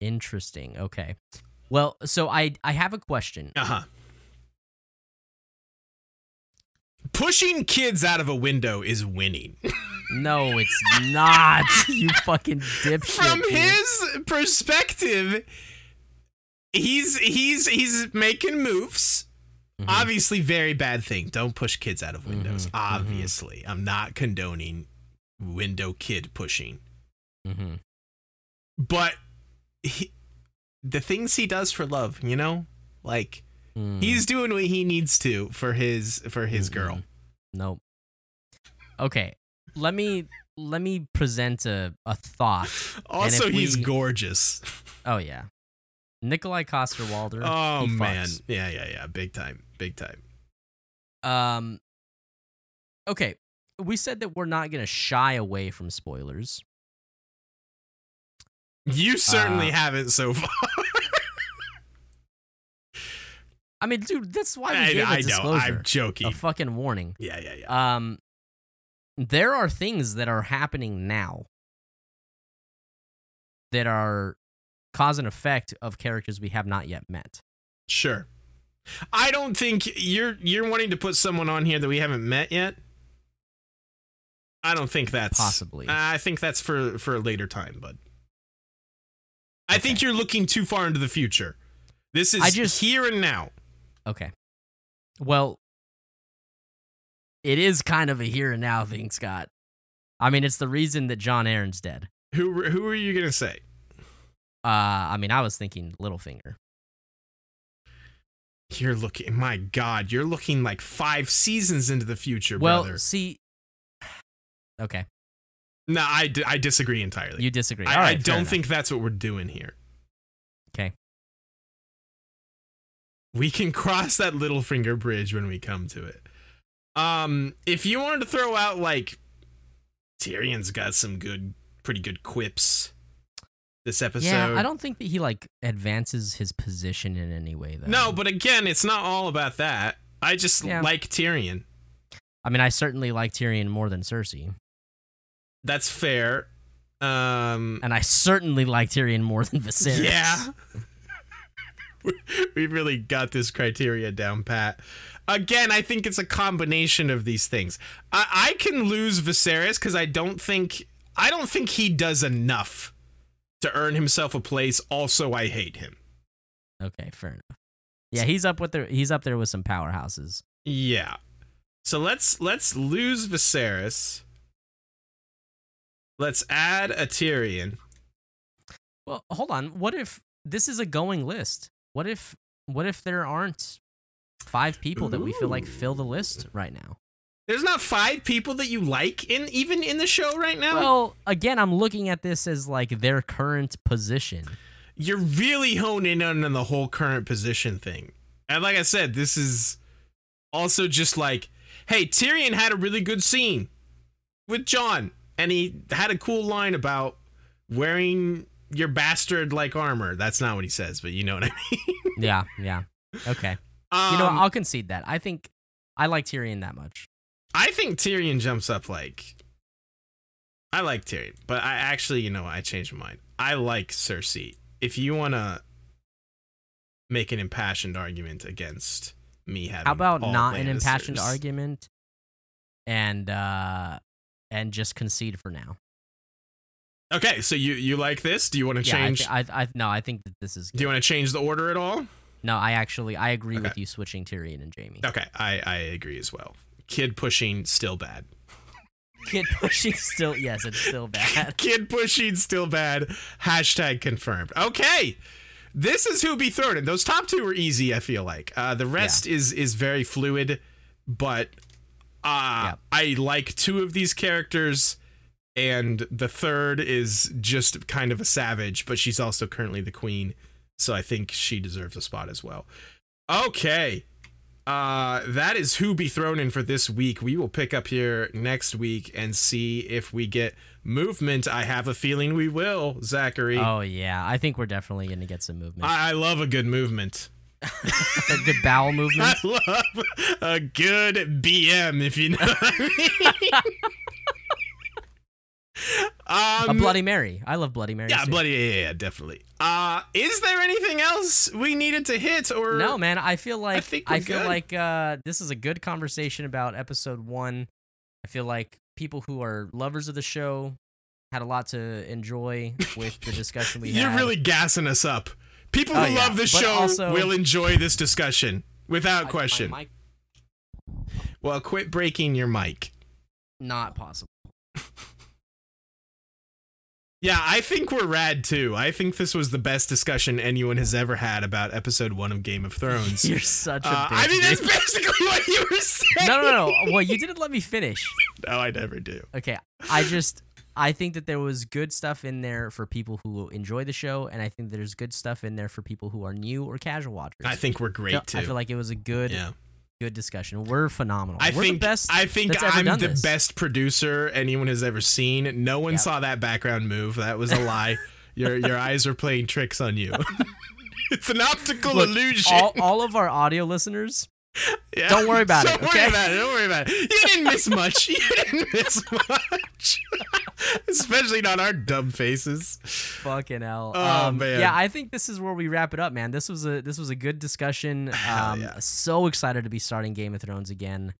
Speaker 1: Interesting. Okay. Well, so I I have a question.
Speaker 2: Uh huh. Pushing kids out of a window is winning.
Speaker 1: No, it's not. you fucking dipshit.
Speaker 2: From
Speaker 1: dude.
Speaker 2: his perspective, he's he's he's making moves.
Speaker 1: Mhm.
Speaker 2: Obviously, very bad thing. Don't push kids out of windows.
Speaker 1: Mhm, mhm.
Speaker 2: Obviously, I'm not condoning window kid pushing,
Speaker 1: Mhm.
Speaker 2: but he, the things he does for love, you know, like
Speaker 1: Mm.
Speaker 2: he's doing what he needs to for his for his
Speaker 1: Mm-mm.
Speaker 2: girl.
Speaker 1: Nope. Okay. Let me let me present a, a thought.
Speaker 2: Also, he's
Speaker 1: we-
Speaker 2: gorgeous.
Speaker 1: Oh yeah. Nikolaj Coster-Waldau.
Speaker 2: Oh man,
Speaker 1: fucks.
Speaker 2: yeah, yeah, yeah, big time, big time.
Speaker 1: Um Okay. We said that we're not gonna shy away from spoilers.
Speaker 2: You certainly
Speaker 1: Uh,
Speaker 2: haven't so far.
Speaker 1: I mean, dude, that's why we
Speaker 2: I,
Speaker 1: gave a
Speaker 2: I know.
Speaker 1: disclosure.
Speaker 2: I'm joking.
Speaker 1: a fucking warning.
Speaker 2: yeah, yeah, yeah.
Speaker 1: Um, there are things that are happening now that are cause and effect of characters we have not yet met.
Speaker 2: Sure. I don't think you're you're wanting to put someone on here that we haven't met yet. I don't think that's
Speaker 1: Possibly.
Speaker 2: I think that's for for a later time, bud. I think you're looking too far into the future. This is
Speaker 1: I just-
Speaker 2: here and now.
Speaker 1: Okay. Well, it is kind of a here and now thing, Scott. I mean, it's the reason that Jon Arryn's dead.
Speaker 2: Who who are you gonna say?
Speaker 1: Uh, I mean, I was thinking Littlefinger.
Speaker 2: You're looking. My God, you're looking like five seasons into the future,
Speaker 1: Well,
Speaker 2: brother.
Speaker 1: see, okay.
Speaker 2: No, I, d- I disagree entirely.
Speaker 1: You disagree.
Speaker 2: I,
Speaker 1: All
Speaker 2: I don't
Speaker 1: enough.
Speaker 2: think that's what we're doing here.
Speaker 1: Okay.
Speaker 2: We can cross that little finger bridge when we come to it. Um, if you wanted to throw out like Tyrion's got some good, pretty good quips this episode.
Speaker 1: Yeah, I don't think that he like advances his position in any way though.
Speaker 2: No, but again, it's not all about that. I just
Speaker 1: Yeah.
Speaker 2: like Tyrion.
Speaker 1: I mean, I certainly like Tyrion more than Cersei,
Speaker 2: That's fair. Um,
Speaker 1: and I certainly like Tyrion more than Viserys.
Speaker 2: Yeah. we really got this criteria down pat. Again, I think it's a combination of these things. I, I can lose Viserys because I don't think I don't think he does enough to earn himself a place. Also, I hate him.
Speaker 1: Okay, fair enough. Yeah, he's up with the he's up there with some powerhouses.
Speaker 2: Yeah. So let's let's lose Viserys. Let's add a Tyrion.
Speaker 1: Well, hold on. What if this is a going list? What if what if there aren't five people that we feel like fill the list right now?
Speaker 2: There's not five people that you like in even in the show right now.
Speaker 1: Well, again, I'm looking at this as like their current position.
Speaker 2: you're really honing in on the whole current position thing. And like I said, this is also just like, hey, Tyrion had a really good scene with Jon, and he had a cool line about wearing your bastard like armor. That's not what he says, but you know what I mean.
Speaker 1: Yeah, yeah. Okay.
Speaker 2: Um,
Speaker 1: You know, I'll concede that. I think I like Tyrion that much.
Speaker 2: I think Tyrion jumps up like. I like Tyrion, but I actually, you know, I changed my mind. I like Cersei. If you want to make an impassioned argument against me having,
Speaker 1: How about not an impassioned argument and uh and just concede for now?
Speaker 2: Okay, so you you like this? Do you want to
Speaker 1: Yeah, I,
Speaker 2: change?
Speaker 1: thi- I, I no, I think that this is
Speaker 2: do you want to change the order at all?
Speaker 1: No, I actually I agree with you switching Tyrion and Jaime.
Speaker 2: Okay, I I agree as well. Kid pushing still bad.
Speaker 1: Kid pushing still yes, it's still bad.
Speaker 2: Kid pushing still bad. Hashtag confirmed. Okay. This is who be thrown in. Those top two are easy, I feel like. Uh, the rest is is very fluid, but uh. I like two of these characters, and the third is just kind of a savage, but she's also currently the queen, so I think she deserves a spot as well. Okay. Uh, that is who be thrown in for this week. We will pick up here next week and see if we get movement. I have a feeling we will, Zachary.
Speaker 1: Oh yeah, I think we're definitely going to get some movement.
Speaker 2: I, I love a good movement.
Speaker 1: Good bowel movement.
Speaker 2: I love a good BM, if you know what I mean. um,
Speaker 1: a Bloody Mary. I love Bloody Mary.
Speaker 2: yeah,
Speaker 1: too.
Speaker 2: bloody, yeah, yeah, definitely. Uh, is there anything else we needed to hit, or
Speaker 1: No, man. I feel like I,
Speaker 2: think we're
Speaker 1: feel
Speaker 2: good.
Speaker 1: like uh, this is a good conversation about episode one. I feel like people who are lovers of the show had a lot to enjoy with the discussion we had.
Speaker 2: You're really gassing us up. People
Speaker 1: Oh,
Speaker 2: who
Speaker 1: yeah,
Speaker 2: love the
Speaker 1: but
Speaker 2: show
Speaker 1: also-
Speaker 2: will enjoy this discussion without
Speaker 1: I-
Speaker 2: question.
Speaker 1: mic-
Speaker 2: well, quit breaking your mic.
Speaker 1: not possible.
Speaker 2: Yeah, I think we're rad too. I think this was the best discussion anyone has ever had about episode one of Game of Thrones.
Speaker 1: You're such a
Speaker 2: Uh,
Speaker 1: bitch.
Speaker 2: I mean, that's basically what you were saying.
Speaker 1: no, no, no. Well, you didn't let me finish.
Speaker 2: No, I never do.
Speaker 1: Okay, I just I think that there was good stuff in there for people who enjoy the show, and I think there's good stuff in there for people who are new or casual watchers.
Speaker 2: I think we're great
Speaker 1: So
Speaker 2: too.
Speaker 1: I feel like it was a good,
Speaker 2: yeah.
Speaker 1: good discussion. We're phenomenal.
Speaker 2: I
Speaker 1: We're
Speaker 2: think
Speaker 1: the best.
Speaker 2: I think I'm the
Speaker 1: this.
Speaker 2: best producer anyone has ever seen. No one
Speaker 1: Yep.
Speaker 2: saw that background move. That was a lie. your your eyes were playing tricks on you. it's an optical
Speaker 1: Look,
Speaker 2: illusion.
Speaker 1: all, all of our audio listeners,
Speaker 2: Yeah.
Speaker 1: Don't worry about it,
Speaker 2: Don't
Speaker 1: okay?
Speaker 2: worry about it. Don't worry about it. You didn't miss much. You didn't miss much. Especially not our dumb faces.
Speaker 1: fucking hell.
Speaker 2: Oh,
Speaker 1: um,
Speaker 2: man.
Speaker 1: Yeah, I think this is where we wrap it up, man. This was a this was a good discussion. Um,
Speaker 2: yeah.
Speaker 1: so excited to be starting Game of Thrones again,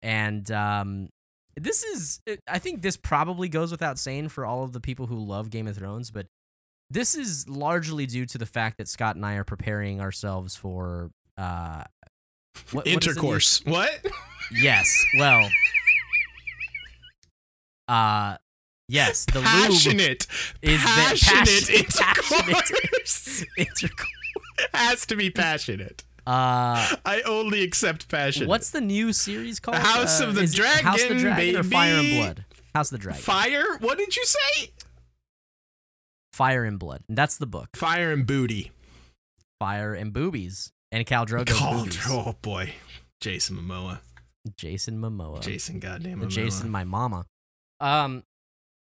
Speaker 1: and um, this is I think this probably goes without saying for all of the people who love Game of Thrones, but this is largely due to the fact that Scott and I are preparing ourselves for uh, what,
Speaker 2: Intercourse. What?
Speaker 1: yes. Well. Uh, yes. The lube
Speaker 2: Passionate.
Speaker 1: is the
Speaker 2: passionate
Speaker 1: passion-
Speaker 2: intercourse.
Speaker 1: intercourse.
Speaker 2: Has to be passionate.
Speaker 1: Uh,
Speaker 2: I only accept passion.
Speaker 1: what's the new series called?
Speaker 2: House
Speaker 1: Uh,
Speaker 2: of the
Speaker 1: it House of the
Speaker 2: Dragon,
Speaker 1: Dragon or Fire and. Blood? House of the Dragon.
Speaker 2: Fire? What did you say?
Speaker 1: Fire and Blood. That's the book.
Speaker 2: Fire and booty.
Speaker 1: Fire and Boobies. And Khal Drogo's
Speaker 2: Oh, oh boy, Jason Momoa.
Speaker 1: Jason Momoa.
Speaker 2: Jason, goddamn Momoa.
Speaker 1: Jason, my mama. Um,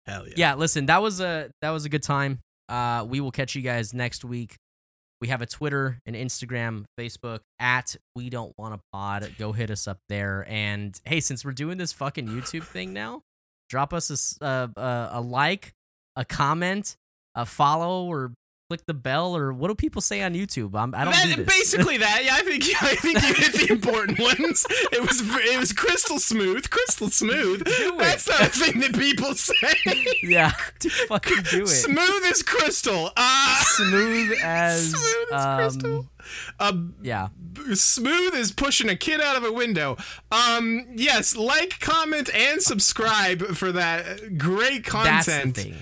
Speaker 2: Hell yeah.
Speaker 1: yeah. Listen, that was a that was a good time. Uh, we will catch you guys next week. We have a Twitter, an Instagram, Facebook at We Don't Want a Pod. Go hit us up there. And hey, since we're doing this fucking YouTube thing now, drop us a uh, a like, a comment, a follow, or click the bell, or what do people say on YouTube? I'm, I don't
Speaker 2: That-
Speaker 1: do this.
Speaker 2: Basically that. Yeah, I think I think you hit the important ones. It was it was crystal smooth, crystal smooth.
Speaker 1: Do it.
Speaker 2: That's not a thing that people say.
Speaker 1: yeah, dude, fucking do it.
Speaker 2: Smooth as crystal. Uh,
Speaker 1: Smooth as
Speaker 2: smooth as
Speaker 1: um,
Speaker 2: crystal. Uh,
Speaker 1: Yeah.
Speaker 2: b- smooth as pushing a kid out of a window. Um, yes, like, comment, and subscribe for that great
Speaker 1: That's the
Speaker 2: content.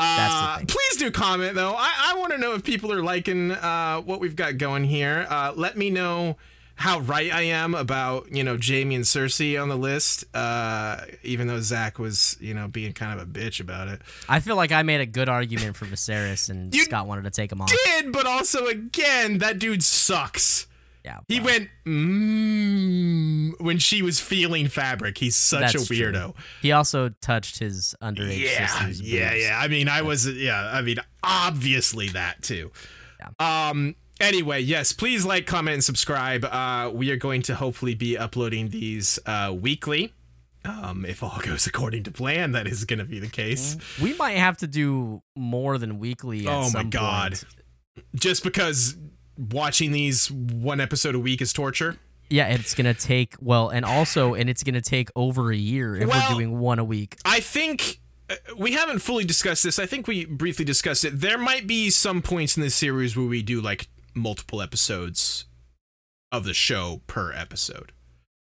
Speaker 2: Uh,
Speaker 1: That's the thing.
Speaker 2: please do comment though. I, I want to know if people are liking uh, what we've got going here. Uh, let me know how right I am about you know Jaime and Cersei on the list. Uh, even though Zach was you know being kind of a bitch about it,
Speaker 1: I feel like I made a good argument for Viserys, and Scott wanted to take him off.
Speaker 2: did but also again that dude sucks.
Speaker 1: Yeah,
Speaker 2: He
Speaker 1: well,
Speaker 2: went mmm when she was feeling fabric. He's such
Speaker 1: That's
Speaker 2: a
Speaker 1: true.
Speaker 2: weirdo.
Speaker 1: He also touched his underage
Speaker 2: Yeah, yeah,
Speaker 1: boobs.
Speaker 2: yeah. I mean, I was, yeah. I mean, obviously that too. Yeah. Um. Anyway, yes. Please like, comment, and subscribe. Uh, we are going to hopefully be uploading these uh weekly. Um, if all goes according to plan, that is going to be the case.
Speaker 1: We might have to do more than weekly. At
Speaker 2: Oh my God.
Speaker 1: point.
Speaker 2: Just because watching these one episode a week is torture.
Speaker 1: Yeah, it's gonna take well, and also, and it's gonna take over a year if
Speaker 2: Well-
Speaker 1: we're doing one a week.
Speaker 2: I think uh, we haven't fully discussed this. I think we briefly discussed it. There might be some points in this series where we do like multiple episodes of the show per episode.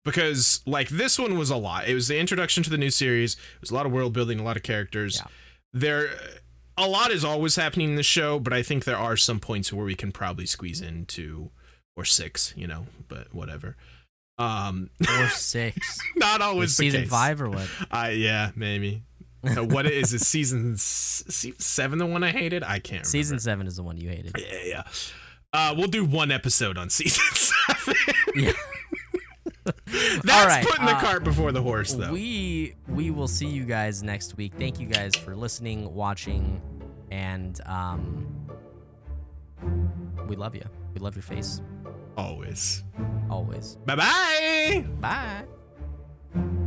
Speaker 2: Because like this one was a lot. It was the introduction to the new series. It was a lot of world building, a lot of characters.
Speaker 1: Yeah.
Speaker 2: There a lot is always happening in the show, but I think there are some points where we can probably squeeze in two or six, you know, but whatever. Um
Speaker 1: Or six.
Speaker 2: not always the
Speaker 1: season
Speaker 2: case.
Speaker 1: five or what?
Speaker 2: Uh, yeah, maybe. Uh, what is it? Season s- seven, the one I hated. I can't. Remember.
Speaker 1: Season seven is the one you hated.
Speaker 2: Yeah, yeah. Uh, we'll do one episode on season seven.
Speaker 1: Yeah.
Speaker 2: That's
Speaker 1: right,
Speaker 2: putting the
Speaker 1: uh,
Speaker 2: cart before the horse, though.
Speaker 1: We we will see you guys next week. Thank you guys for listening, watching, and um, we love you. We love your face
Speaker 2: Always.
Speaker 1: always.
Speaker 2: Bye bye.
Speaker 1: Bye.